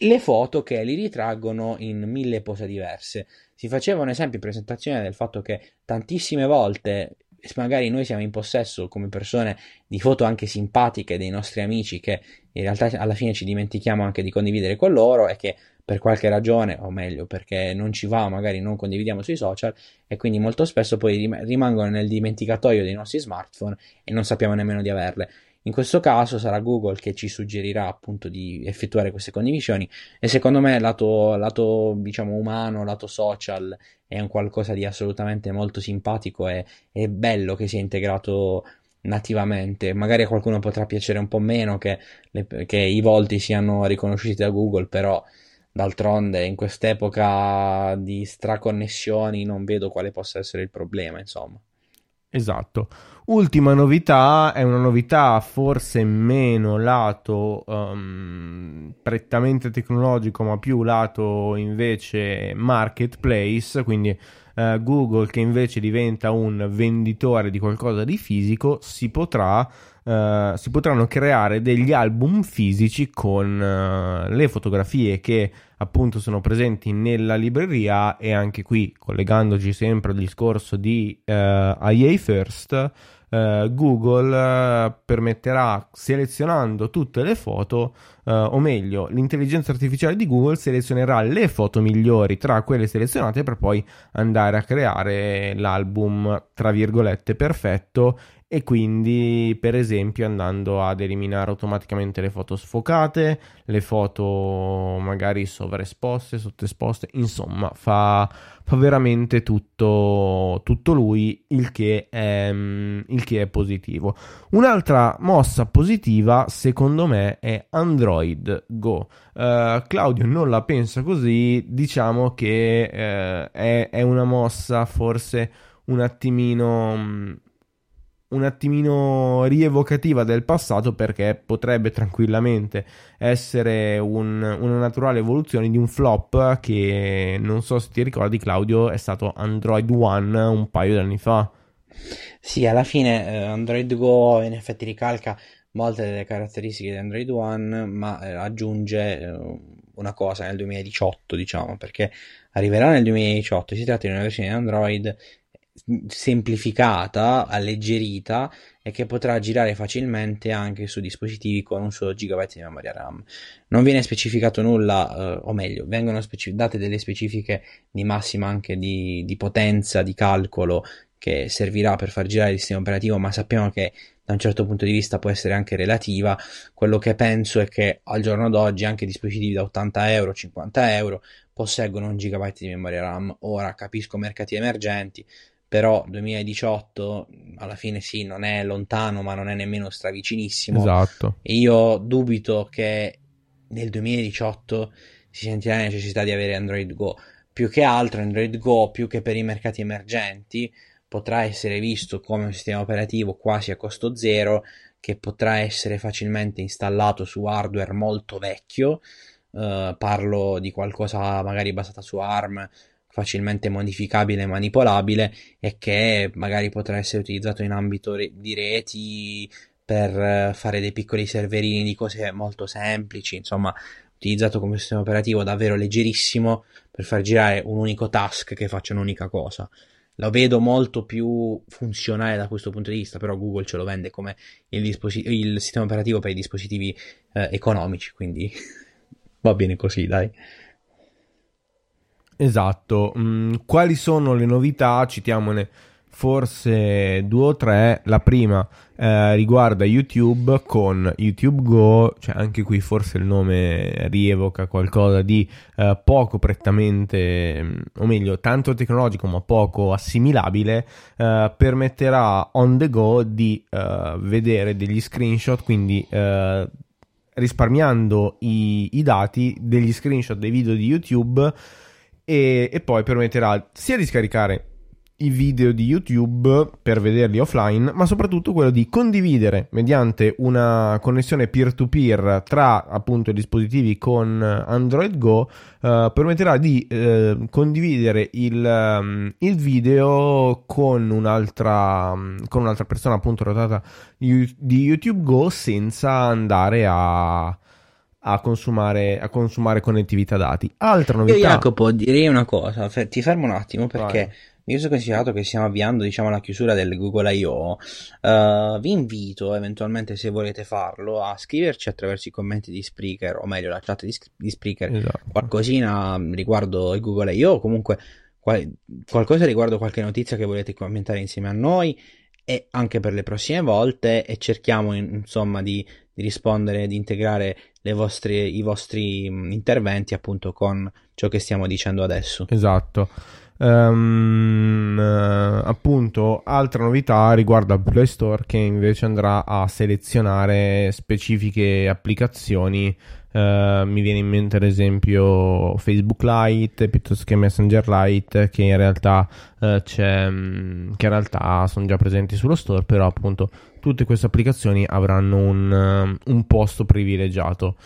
le foto che li ritraggono in mille pose diverse. Si faceva un esempio in presentazione del fatto che tantissime volte magari noi siamo in possesso come persone di foto anche simpatiche dei nostri amici che in realtà alla fine ci dimentichiamo anche di condividere con loro e che per qualche ragione, o meglio perché non ci va, magari non condividiamo sui social e quindi molto spesso poi rimangono nel dimenticatoio dei nostri smartphone e non sappiamo nemmeno di averle. In questo caso sarà Google che ci suggerirà appunto di effettuare queste condivisioni e secondo me lato, lato diciamo umano, lato social è un qualcosa di assolutamente molto simpatico e, e bello che sia integrato nativamente. Magari a qualcuno potrà piacere un po' meno che, le, che i volti siano riconosciuti da Google, però d'altronde in quest'epoca di straconnessioni non vedo quale possa essere il problema, insomma. Esatto. Ultima novità è una novità forse meno lato um, prettamente tecnologico, ma più lato invece marketplace, quindi uh, Google che invece diventa un venditore di qualcosa di fisico, si potrà Uh, si potranno creare degli album fisici con uh, le fotografie che appunto sono presenti nella libreria e anche qui collegandoci sempre al discorso di eh, IA First Uh, Google uh, permetterà selezionando tutte le foto, uh, o meglio, l'intelligenza artificiale di Google selezionerà le foto migliori tra quelle selezionate per poi andare a creare l'album tra virgolette perfetto e quindi per esempio andando ad eliminare automaticamente le foto sfocate, le foto magari sovraesposte, sottoesposte, insomma fa, fa veramente tutto, tutto lui il che, è, il che è positivo. Un'altra mossa positiva secondo me è Android Go. Uh, Claudio non la pensa così, diciamo che uh, è, è una mossa forse un attimino un attimino rievocativa del passato perché potrebbe tranquillamente essere un, una naturale evoluzione di un flop che non so se ti ricordi Claudio è stato Android One un paio di anni fa. Sì alla fine eh, Android Go in effetti ricalca molte delle caratteristiche di Android One ma eh, aggiunge eh, una cosa nel 2018 diciamo perché arriverà nel 2018 si tratta di una versione di Android semplificata, alleggerita e che potrà girare facilmente anche su dispositivi con un solo gigabyte di memoria RAM. Non viene specificato nulla, eh, o meglio, vengono specif- date delle specifiche di massima anche di, di potenza di calcolo che servirà per far girare il sistema operativo, ma sappiamo che da un certo punto di vista può essere anche relativa. Quello che penso è che al giorno d'oggi anche dispositivi da 80 euro, 50 euro posseggono un gigabyte di memoria RAM. Ora capisco mercati emergenti, però 2018 alla fine sì, non è lontano, ma non è nemmeno stravicinissimo. Esatto. E io dubito che nel 2018 si sentirà la necessità di avere Android Go. Più che altro Android Go, più che per i mercati emergenti, potrà essere visto come un sistema operativo quasi a costo zero che potrà essere facilmente installato su hardware molto vecchio. Uh, parlo di qualcosa magari basata su ARM facilmente modificabile e manipolabile e che magari potrà essere utilizzato in ambito di reti per eh, fare dei piccoli serverini di cose molto semplici, insomma, utilizzato come sistema operativo davvero leggerissimo per far girare un unico task che faccia un'unica cosa. Lo vedo molto più funzionale da questo punto di vista, però Google ce lo vende come il, disposi- il sistema operativo per i dispositivi eh, economici, quindi <laughs> va bene così, dai. Esatto, mm, quali sono le novità? Citiamone forse due o tre. La prima eh, riguarda YouTube con YouTube Go, cioè anche qui forse il nome rievoca qualcosa di eh, poco prettamente, mm, o meglio, tanto tecnologico ma poco assimilabile, eh, permetterà on the go di eh, vedere degli screenshot, quindi eh, risparmiando i, i dati degli screenshot dei video di YouTube e, e poi permetterà sia di scaricare i video di YouTube per vederli offline, ma soprattutto quello di condividere mediante una connessione peer-to-peer tra appunto i dispositivi con Android Go, eh, permetterà di eh, condividere il, um, il, video con un'altra, con un'altra persona appunto dotata di YouTube Go senza andare a a consumare, a consumare connettività dati. Altra novità. Io Jacopo direi una cosa, ti fermo un attimo perché Vai visto considerato che stiamo avviando diciamo la chiusura del Google I.O., uh, vi invito eventualmente se volete farlo a scriverci attraverso i commenti di Spreaker, o meglio la chat di, di Spreaker, esatto. qualcosina riguardo il Google I.O., comunque qual- qualcosa riguardo qualche notizia che volete commentare insieme a noi e anche per le prossime volte e cerchiamo insomma di, di rispondere, di integrare vostre, i vostri interventi appunto con ciò che stiamo dicendo adesso. Esatto. Um, appunto, altra novità riguarda Play Store che invece andrà a selezionare specifiche applicazioni. Uh, mi viene in mente ad esempio Facebook Lite piuttosto che Messenger Lite che in realtà uh, realtà sono già presenti sullo store però appunto tutte queste applicazioni avranno un, un posto privilegiato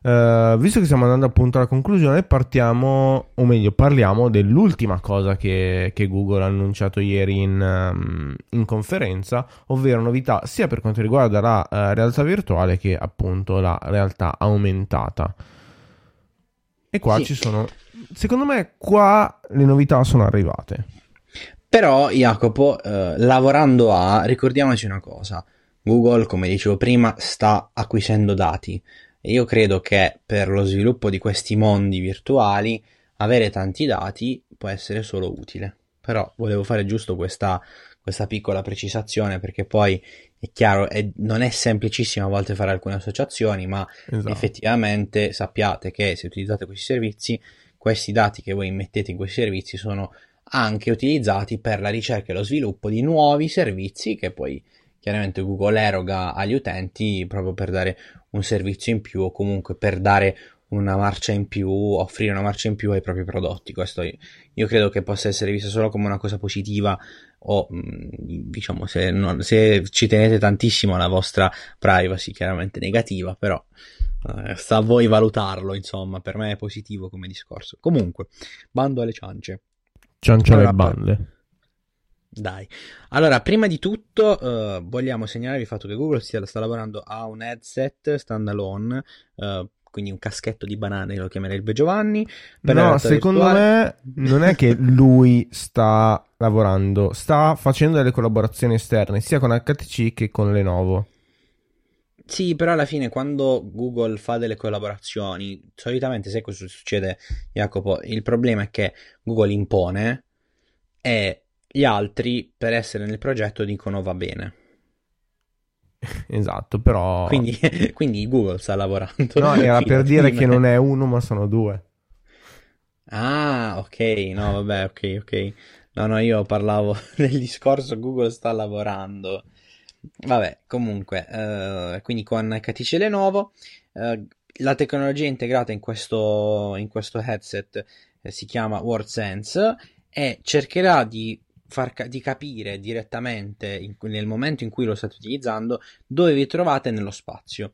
Uh, visto che stiamo andando appunto alla conclusione, partiamo, o meglio, parliamo dell'ultima cosa che, che Google ha annunciato ieri in, um, in, conferenza, ovvero novità sia per quanto riguarda la uh, realtà virtuale che appunto la realtà aumentata. E qua sì. ci sono, secondo me, qua le novità sono arrivate. Però, Jacopo, uh, lavorando a, ricordiamoci una cosa. Google, come dicevo prima, sta acquisendo dati io credo che per lo sviluppo di questi mondi virtuali avere tanti dati può essere solo utile. Però volevo fare giusto questa, questa piccola precisazione perché poi è chiaro, è, non è semplicissimo a volte fare alcune associazioni, ma esatto. effettivamente sappiate che se utilizzate questi servizi, questi dati che voi mettete in questi servizi sono anche utilizzati per la ricerca e lo sviluppo di nuovi servizi che poi chiaramente Google eroga agli utenti proprio per dare un servizio in più o comunque per dare una marcia in più, offrire una marcia in più ai propri prodotti. Questo io credo che possa essere visto solo come una cosa positiva o mm, diciamo se, non, se ci tenete tantissimo alla vostra privacy, chiaramente negativa, però eh, sta a voi valutarlo, insomma, per me è positivo come discorso. Comunque, bando alle ciance. Ciance alle bande. Dai, allora prima di tutto uh, vogliamo segnalare il fatto che Google sta, sta lavorando a un headset standalone, uh, quindi un caschetto di banane, lo chiamerebbe Giovanni. no, secondo virtuale. me non è che <laughs> lui sta lavorando, sta facendo delle collaborazioni esterne sia con HTC che con Lenovo. Sì, però alla fine quando Google fa delle collaborazioni, solitamente sai cosa succede, Jacopo? Il problema è che Google impone e gli altri, per essere nel progetto, dicono va bene. <laughs> Esatto, però... Quindi, <laughs> quindi Google sta lavorando. No, era <laughs> per dire che non è uno, ma sono due. Ah, ok, no, vabbè, ok, ok. No, no, io parlavo del discorso Google sta lavorando. Vabbè, comunque, uh, quindi con HTC Lenovo, uh, la tecnologia integrata in questo, in questo headset eh, si chiama WordSense e cercherà di far ca- di capire direttamente in, nel momento in cui lo state utilizzando dove vi trovate nello spazio.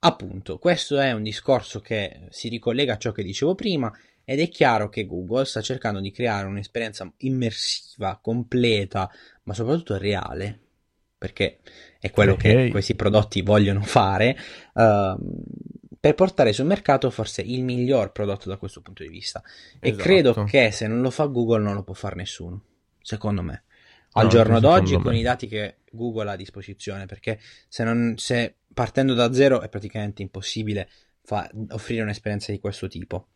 Appunto, questo è un discorso che si ricollega a ciò che dicevo prima ed è chiaro che Google sta cercando di creare un'esperienza immersiva, completa, ma soprattutto reale, perché è quello okay. che questi prodotti vogliono fare, uh, per portare sul mercato forse il miglior prodotto da questo punto di vista. Esatto. E credo che se non lo fa Google non lo può fare nessuno secondo me, al no, giorno d'oggi con i dati che Google ha a disposizione, perché se, non, se partendo da zero è praticamente impossibile fa, offrire un'esperienza di questo tipo.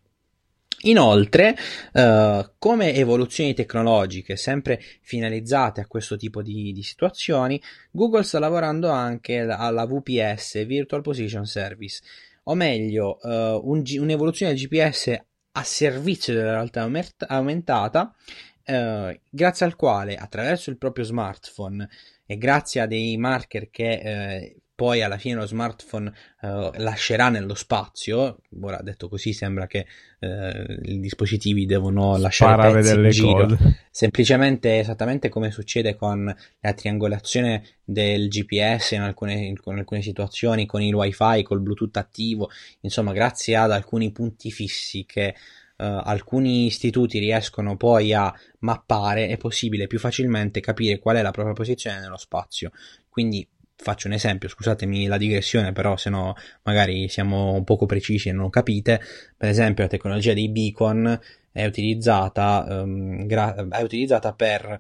Inoltre, eh, come evoluzioni tecnologiche sempre finalizzate a questo tipo di, di, situazioni, Google sta lavorando anche alla VPS, Virtual Position Service, o meglio, eh, un, un'evoluzione del GPS a servizio della realtà aumentata, eh, grazie al quale attraverso il proprio smartphone e grazie a dei marker che eh, poi alla fine lo smartphone uh, lascerà nello spazio. Ora detto così sembra che uh, i dispositivi devono lasciare pezzi in giro. Code. Semplicemente esattamente come succede con la triangolazione del GPS in alcune, in alcune situazioni, con il wifi, col Bluetooth attivo, insomma grazie ad alcuni punti fissi che Uh, alcuni istituti riescono poi a mappare, è possibile più facilmente capire qual è la propria posizione nello spazio. Quindi faccio un esempio, scusatemi la digressione, però se no magari siamo un poco precisi e non capite. Per esempio, la tecnologia dei beacon è utilizzata, um, gra- è utilizzata per,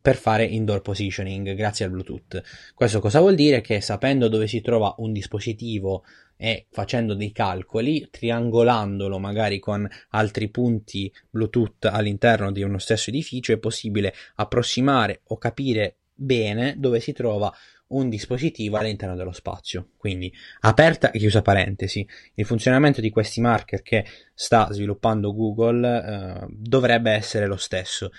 per, fare indoor positioning grazie al Bluetooth. Questo cosa vuol dire? Che sapendo dove si trova un dispositivo e facendo dei calcoli, triangolandolo magari con altri punti Bluetooth all'interno di uno stesso edificio, è possibile approssimare o capire bene dove si trova un dispositivo all'interno dello spazio. Quindi, aperta e chiusa parentesi, il funzionamento di questi marker che sta sviluppando Google eh, dovrebbe essere lo stesso,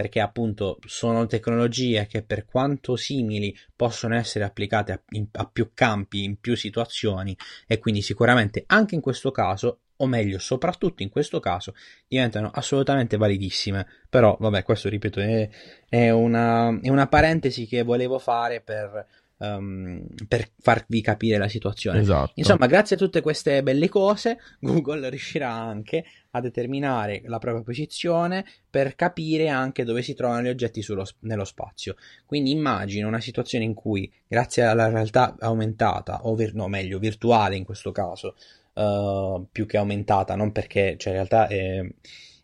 perché appunto sono tecnologie che per quanto simili possono essere applicate a, in, a più campi, in più situazioni e quindi sicuramente anche in questo caso o meglio, soprattutto in questo caso, diventano assolutamente validissime. Però, vabbè, questo ripeto, è, è, una, è una parentesi che volevo fare per um, per farvi capire la situazione. Esatto. Insomma, grazie a tutte queste belle cose, <laughs> Google riuscirà anche a determinare la propria posizione per capire anche dove si trovano gli oggetti sullo, nello spazio. Quindi immagino una situazione in cui, grazie alla realtà aumentata, o vir- no, meglio, virtuale in questo caso, uh, più che aumentata, non perché, cioè in realtà è,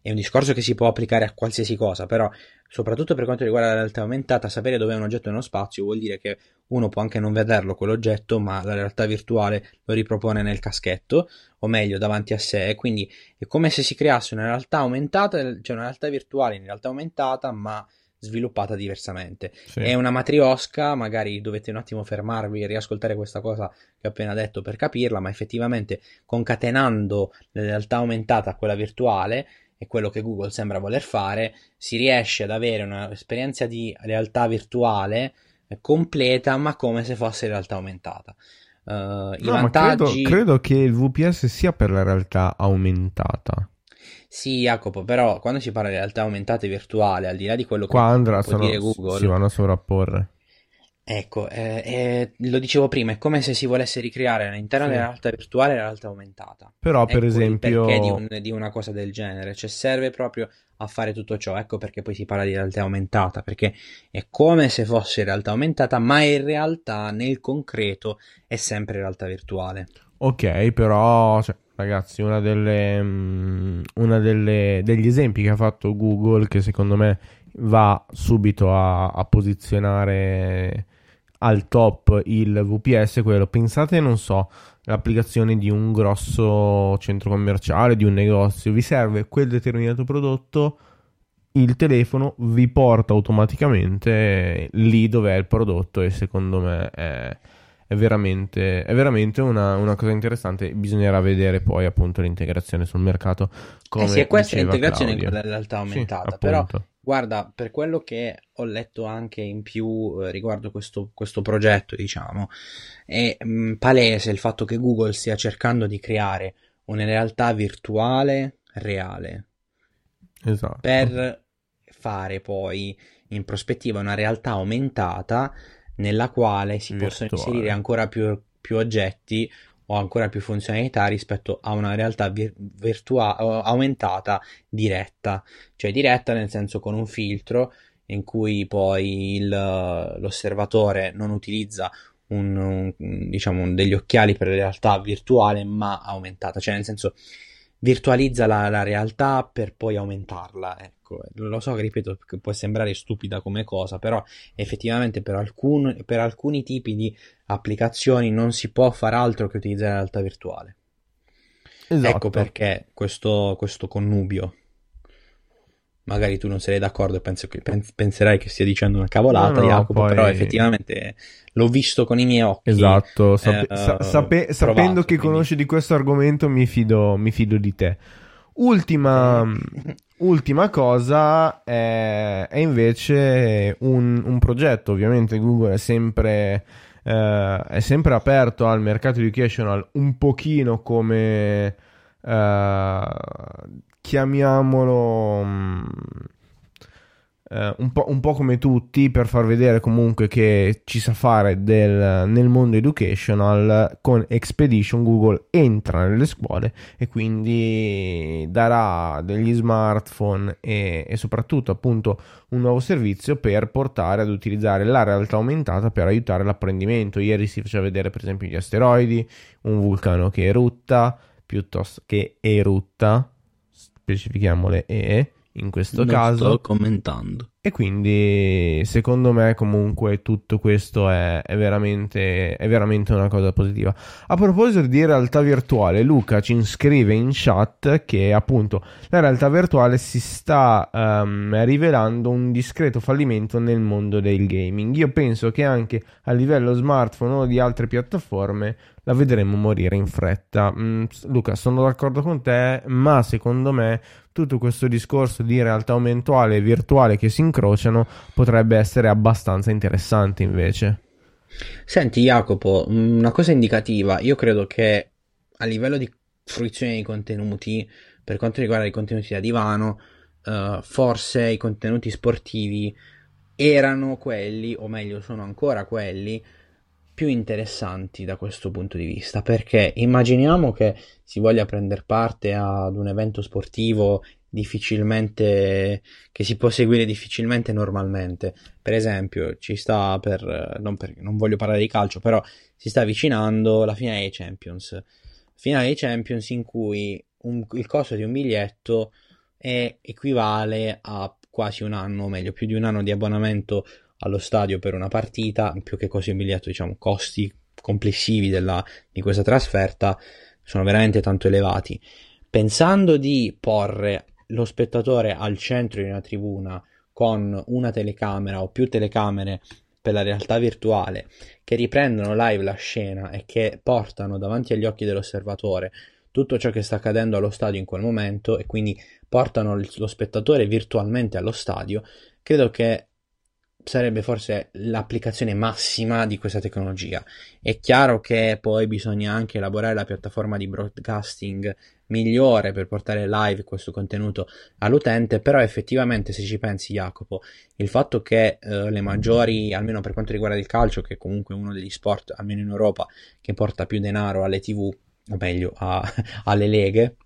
è un discorso che si può applicare a qualsiasi cosa, però soprattutto per quanto riguarda la realtà aumentata, sapere dove è un oggetto nello spazio vuol dire che uno può anche non vederlo quell'oggetto, ma la realtà virtuale lo ripropone nel caschetto, o meglio davanti a sé, quindi è come se si creasse una realtà aumentata, cioè una realtà virtuale in realtà aumentata, ma sviluppata diversamente. Sì. È una matriosca, magari dovete un attimo fermarvi e riascoltare questa cosa che ho appena detto per capirla, ma effettivamente concatenando la realtà aumentata a quella virtuale è quello che Google sembra voler fare, si riesce ad avere un'esperienza di realtà virtuale eh, completa, ma come se fosse realtà aumentata. Uh, I no, vantaggi... credo, credo che il VPS sia per la realtà aumentata. Sì, Jacopo, però quando si parla di realtà aumenata e virtuale, al di là di quello che Qua andrà, può sono, dire Google, si vanno a sovrapporre. Ecco, eh, eh, lo dicevo prima, è come se si volesse ricreare all'interno sì. della realtà virtuale la realtà aumentata. Però, ecco per esempio... perché di, un, di, una cosa del genere, cioè serve proprio a fare tutto ciò, ecco perché poi si parla di realtà aumentata, perché è come se fosse realtà aumentata, ma in realtà nel concreto è sempre realtà virtuale. Ok, però, cioè, ragazzi, una delle, um, una delle, degli esempi che ha fatto Google che secondo me va subito a, a posizionare al top il VPS, quello pensate, non so, l'applicazione di un grosso centro commerciale, di un negozio, vi serve quel determinato prodotto, il telefono vi porta automaticamente lì dove è il prodotto e secondo me è, è veramente, è veramente una, una, cosa interessante. Bisognerà vedere poi appunto l'integrazione sul mercato. Come eh sì, è questa è l'integrazione Claudio. in realtà aumentata, sì, però Guarda, per quello che ho letto anche in più eh, riguardo questo, questo, progetto, diciamo, è mh, mm, palese il fatto che Google stia cercando di creare una realtà virtuale reale. Esatto. Per fare poi in prospettiva una realtà aumentata nella quale si virtuale. possono inserire ancora più, più oggetti o ancora più funzionalità rispetto a una realtà vir- virtua- aumentata diretta, cioè diretta nel senso con un filtro in cui poi il, l'osservatore non utilizza un, un, diciamo, degli occhiali per la realtà virtuale ma aumentata, cioè nel senso virtualizza la, la realtà per poi aumentarla. Ecco, lo so che ripeto può sembrare stupida come cosa, però effettivamente per, alcun, per alcuni tipi di applicazioni non si può fare altro che utilizzare la realtà virtuale. Esatto. Ecco perché questo, questo connubio. Magari tu non sei d'accordo e penso che, pens- penserai che stia dicendo una cavolata, No, no, Jacopo, poi- però effettivamente l'ho visto con i miei occhi. Esatto, sape- eh, sa- sape- sapendo provato, che quindi- conosci di questo argomento mi fido, mi fido di te. Ultima, <laughs> ultima cosa è, è invece un, un progetto, ovviamente Google è sempre, eh, è sempre aperto al mercato educational un pochino come, eh, chiamiamolo... mm, eh, un, po', un po' come tutti per far vedere comunque che ci sa fare del- nel mondo educational con Expedition Google entra nelle scuole e quindi darà degli smartphone e, e soprattutto appunto un nuovo servizio per portare ad utilizzare la realtà aumentata per aiutare l'apprendimento. Ieri si faceva vedere per esempio gli asteroidi un vulcano che erutta piuttosto che erutta specifichiamole E in questo Non caso sto commentando. e quindi secondo me comunque tutto questo è, è veramente, è veramente una cosa positiva. A proposito di realtà virtuale, Luca ci scrive in chat che appunto la realtà virtuale si sta ehm, rivelando un discreto fallimento nel mondo del gaming. Io penso che anche a livello smartphone o di altre piattaforme la vedremo morire in fretta. Mm, Luca, sono d'accordo con te, ma secondo me tutto questo discorso di realtà aumentuale e virtuale che si incrociano potrebbe essere abbastanza interessante invece. Senti Jacopo, una cosa indicativa, io credo che a livello di fruizione dei contenuti, per quanto riguarda i contenuti da divano, eh, forse i contenuti sportivi erano quelli, o meglio sono ancora quelli, più interessanti da questo punto di vista, perché immaginiamo che si voglia prendere parte ad un evento sportivo difficilmente che si può seguire difficilmente normalmente. Per esempio, ci sta per non, per non voglio parlare di calcio, però si sta avvicinando la finale dei Champions. Finale dei Champions in cui un- il costo di un biglietto è equivale a quasi un anno, o meglio, più di un anno di abbonamento allo stadio per una partita, più che costi un biglietto, diciamo, costi complessivi della- di questa trasferta sono veramente tanto elevati. Pensando di porre lo spettatore al centro di una tribuna con una telecamera o più telecamere per la realtà virtuale che riprendono live la scena e che portano davanti agli occhi dell'osservatore tutto ciò che sta accadendo allo stadio in quel momento e quindi portano lo spettatore virtualmente allo stadio, credo che sarebbe forse l'applicazione massima di questa tecnologia. È chiaro che poi bisogna anche elaborare la piattaforma di broadcasting migliore per portare live questo contenuto all'utente, però effettivamente se ci pensi Jacopo, il fatto che eh, le maggiori, almeno per quanto riguarda il calcio, che è comunque uno degli sport, almeno in Europa, che porta più denaro alle TV, o meglio a- <laughs> alle leghe,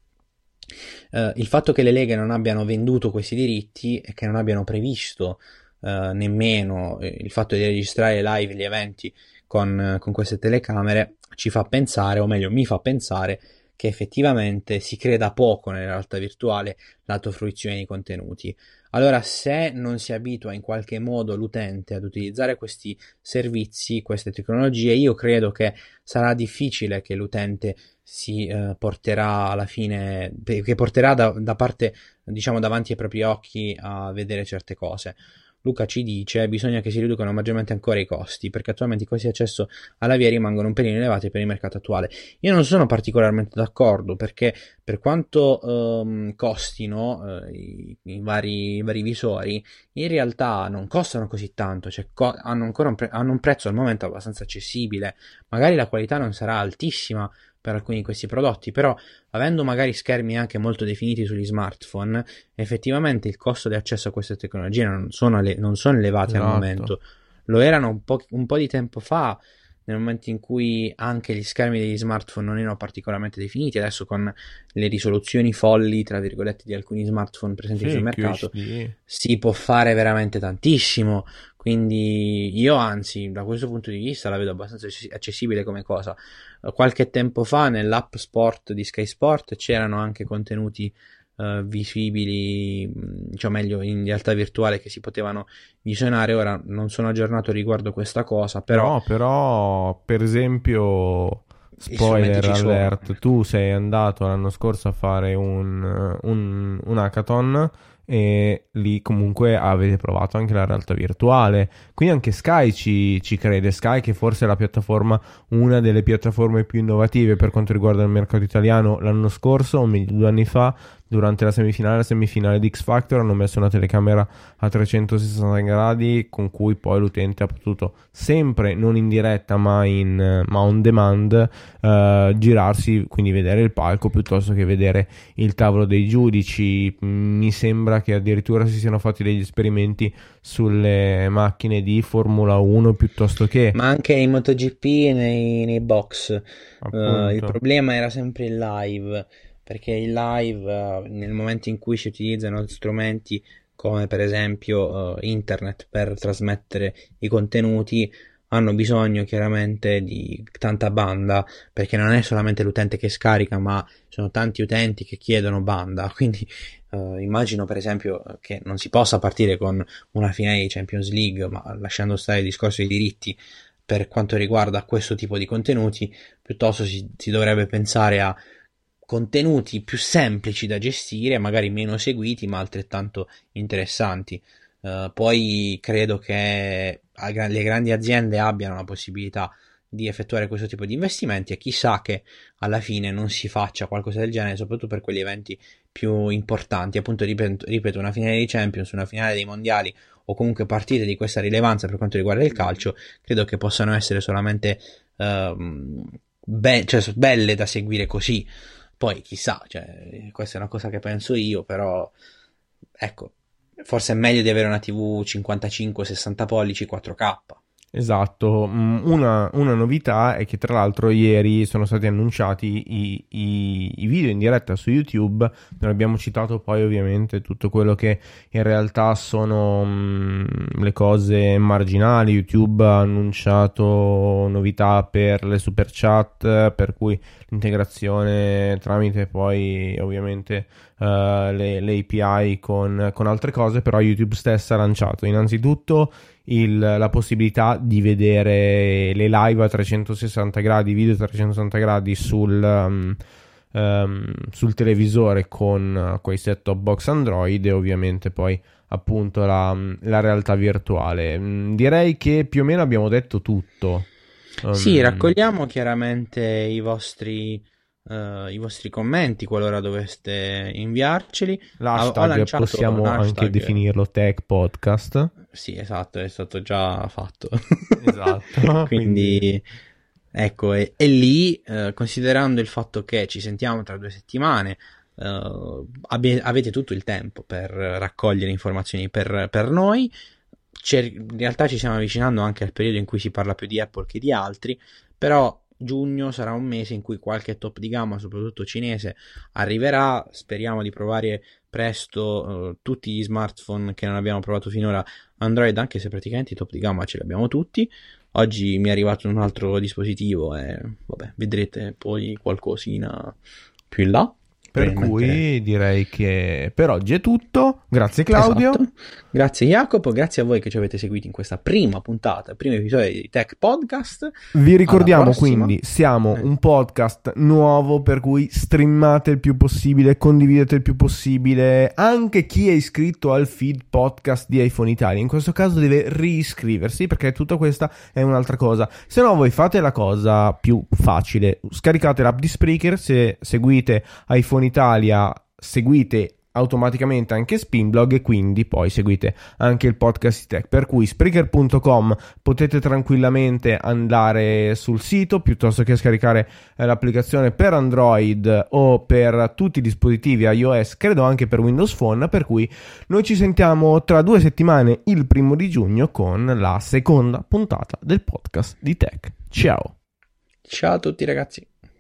eh, il fatto che le leghe non abbiano venduto questi diritti e che non abbiano previsto eh, nemmeno eh, il fatto di registrare live gli eventi con, eh, con queste telecamere ci fa pensare, o meglio mi fa pensare, che effettivamente si creda poco nella realtà virtuale lato fruizione di contenuti. Allora, se non si abitua in qualche modo l'utente ad utilizzare questi servizi, queste tecnologie, io credo che sarà difficile che l'utente si eh, porterà alla fine, che porterà da, da parte, diciamo, davanti ai propri occhi a vedere certe cose. Luca ci dice bisogna che si riducano maggiormente ancora i costi perché attualmente i costi di accesso alla via rimangono un pelino elevati per il mercato attuale. Io non sono particolarmente d'accordo perché per quanto ehm, costino eh, i, i vari, i vari visori, in realtà non costano così tanto, cioè co- hanno un, pre- hanno un prezzo al momento abbastanza accessibile. Magari la qualità non sarà altissima per alcuni di questi prodotti, però avendo magari schermi anche molto definiti sugli smartphone, effettivamente il costo di accesso a queste tecnologie non sono, ele- non sono elevati Esatto. al momento. Lo erano un po', un po' di tempo fa, nel momento in cui anche gli schermi degli smartphone non erano particolarmente definiti, adesso con le risoluzioni folli, tra virgolette, di alcuni smartphone presenti Sì, sul mercato, si può fare veramente tantissimo. Quindi io anzi, da questo punto di vista la vedo abbastanza access- accessibile come cosa. Eh, Qualche tempo fa nell'app Sport di Sky Sport c'erano anche contenuti eh, visibili, diciamo meglio in realtà virtuale che si potevano visionare. Ora non sono aggiornato riguardo questa cosa, però No, però per esempio spoiler alert, tu sei andato l'anno scorso a fare un, un, un hackathon e lì comunque avete provato anche la realtà virtuale. Quindi anche Sky ci, ci, crede. Sky, che forse è la piattaforma, una delle piattaforme più innovative per quanto riguarda il mercato italiano, l'anno scorso, o meglio due anni fa, durante la semifinale la semifinale di X Factor hanno messo una telecamera a 360 gradi con cui poi l'utente ha potuto sempre non in diretta ma, in, ma on demand uh, girarsi quindi vedere il palco piuttosto che vedere il tavolo dei giudici. Mi sembra che addirittura si siano fatti degli esperimenti sulle macchine di Formula 1 piuttosto che ma anche in MotoGP nei, nei box. Uh, il problema era sempre il live perché in live uh, nel momento in cui si utilizzano strumenti come per esempio uh, internet per trasmettere i contenuti hanno bisogno chiaramente di tanta banda perché non è solamente l'utente che scarica ma sono tanti utenti che chiedono banda. <laughs> Quindi uh, immagino per esempio che non si possa partire con una finale di Champions League ma lasciando stare il discorso dei diritti per quanto riguarda questo tipo di contenuti piuttosto si, si dovrebbe pensare a contenuti più semplici da gestire, magari meno seguiti, ma altrettanto interessanti. Uh, poi credo che le grandi aziende abbiano la possibilità di effettuare questo tipo di investimenti e chissà che alla fine non si faccia qualcosa del genere, soprattutto per quegli eventi più importanti. Appunto, ripeto, ripeto una finale di Champions, una finale dei mondiali o comunque partite di questa rilevanza per quanto riguarda il calcio, credo che possano essere solamente uh, be- cioè, belle da seguire così. Poi chissà, cioè, questa è una cosa che penso io, però ecco, forse è meglio di avere una TV 55-60 pollici 4K. Esatto, mm, una, una, novità è che tra l'altro ieri sono stati annunciati i, i, i, video in diretta su YouTube, non abbiamo citato poi ovviamente tutto quello che in realtà sono mh, mm, le cose marginali, YouTube ha annunciato novità per le super chat, per cui l'integrazione tramite poi ovviamente uh, le, le, API con, con altre cose, però YouTube stessa ha lanciato. Innanzitutto il, la possibilità di vedere le live a 360 gradi, video a 360 gradi sul, um, um, sul televisore con uh, quei set top box Android e ovviamente poi appunto la, la realtà virtuale. Mm, direi che più o meno abbiamo detto tutto. Um, sì, raccogliamo chiaramente i vostri uh, i vostri commenti qualora doveste inviarceli. L'hashtag possiamo anche definirlo Tech Podcast. Sì, esatto, è stato già fatto. Esatto. <laughs> quindi, ecco, e, e lì, uh, considerando il fatto che ci sentiamo tra due settimane, uh, abbi- avete tutto il tempo per raccogliere informazioni per, per noi. C'è, in realtà ci stiamo avvicinando anche al periodo in cui si parla più di Apple che di altri, però giugno sarà un mese in cui qualche top di gamma, soprattutto cinese, arriverà. Speriamo di provare presto uh, tutti gli smartphone che non abbiamo provato finora Android, anche se praticamente i top di gamma ce li abbiamo tutti. Oggi mi è arrivato un altro dispositivo e vabbè, vedrete poi qualcosina più in là. Per cui direi che per oggi è tutto. Grazie Claudio. Esatto. Grazie Jacopo, grazie a voi che ci avete seguito in questa prima puntata, primo episodio di Tech Podcast. Vi ricordiamo quindi, siamo eh. un podcast nuovo per cui streamate il più possibile, condividete il più possibile. Anche chi è iscritto al feed podcast di iPhone Italia, in questo caso deve riscriversi perché tutta questa è un'altra cosa. Se no voi fate la cosa più facile, scaricate l'app di Spreaker se seguite iPhone Italia seguite automaticamente anche Spinblog e quindi poi seguite anche il podcast tech. Per cui Spreaker.com potete tranquillamente andare sul sito piuttosto che scaricare eh, l'applicazione per Android o per tutti i dispositivi iOS credo anche per Windows Phone per cui noi ci sentiamo tra due settimane il primo di giugno con la seconda puntata del podcast di tech. Ciao! Ciao a tutti ragazzi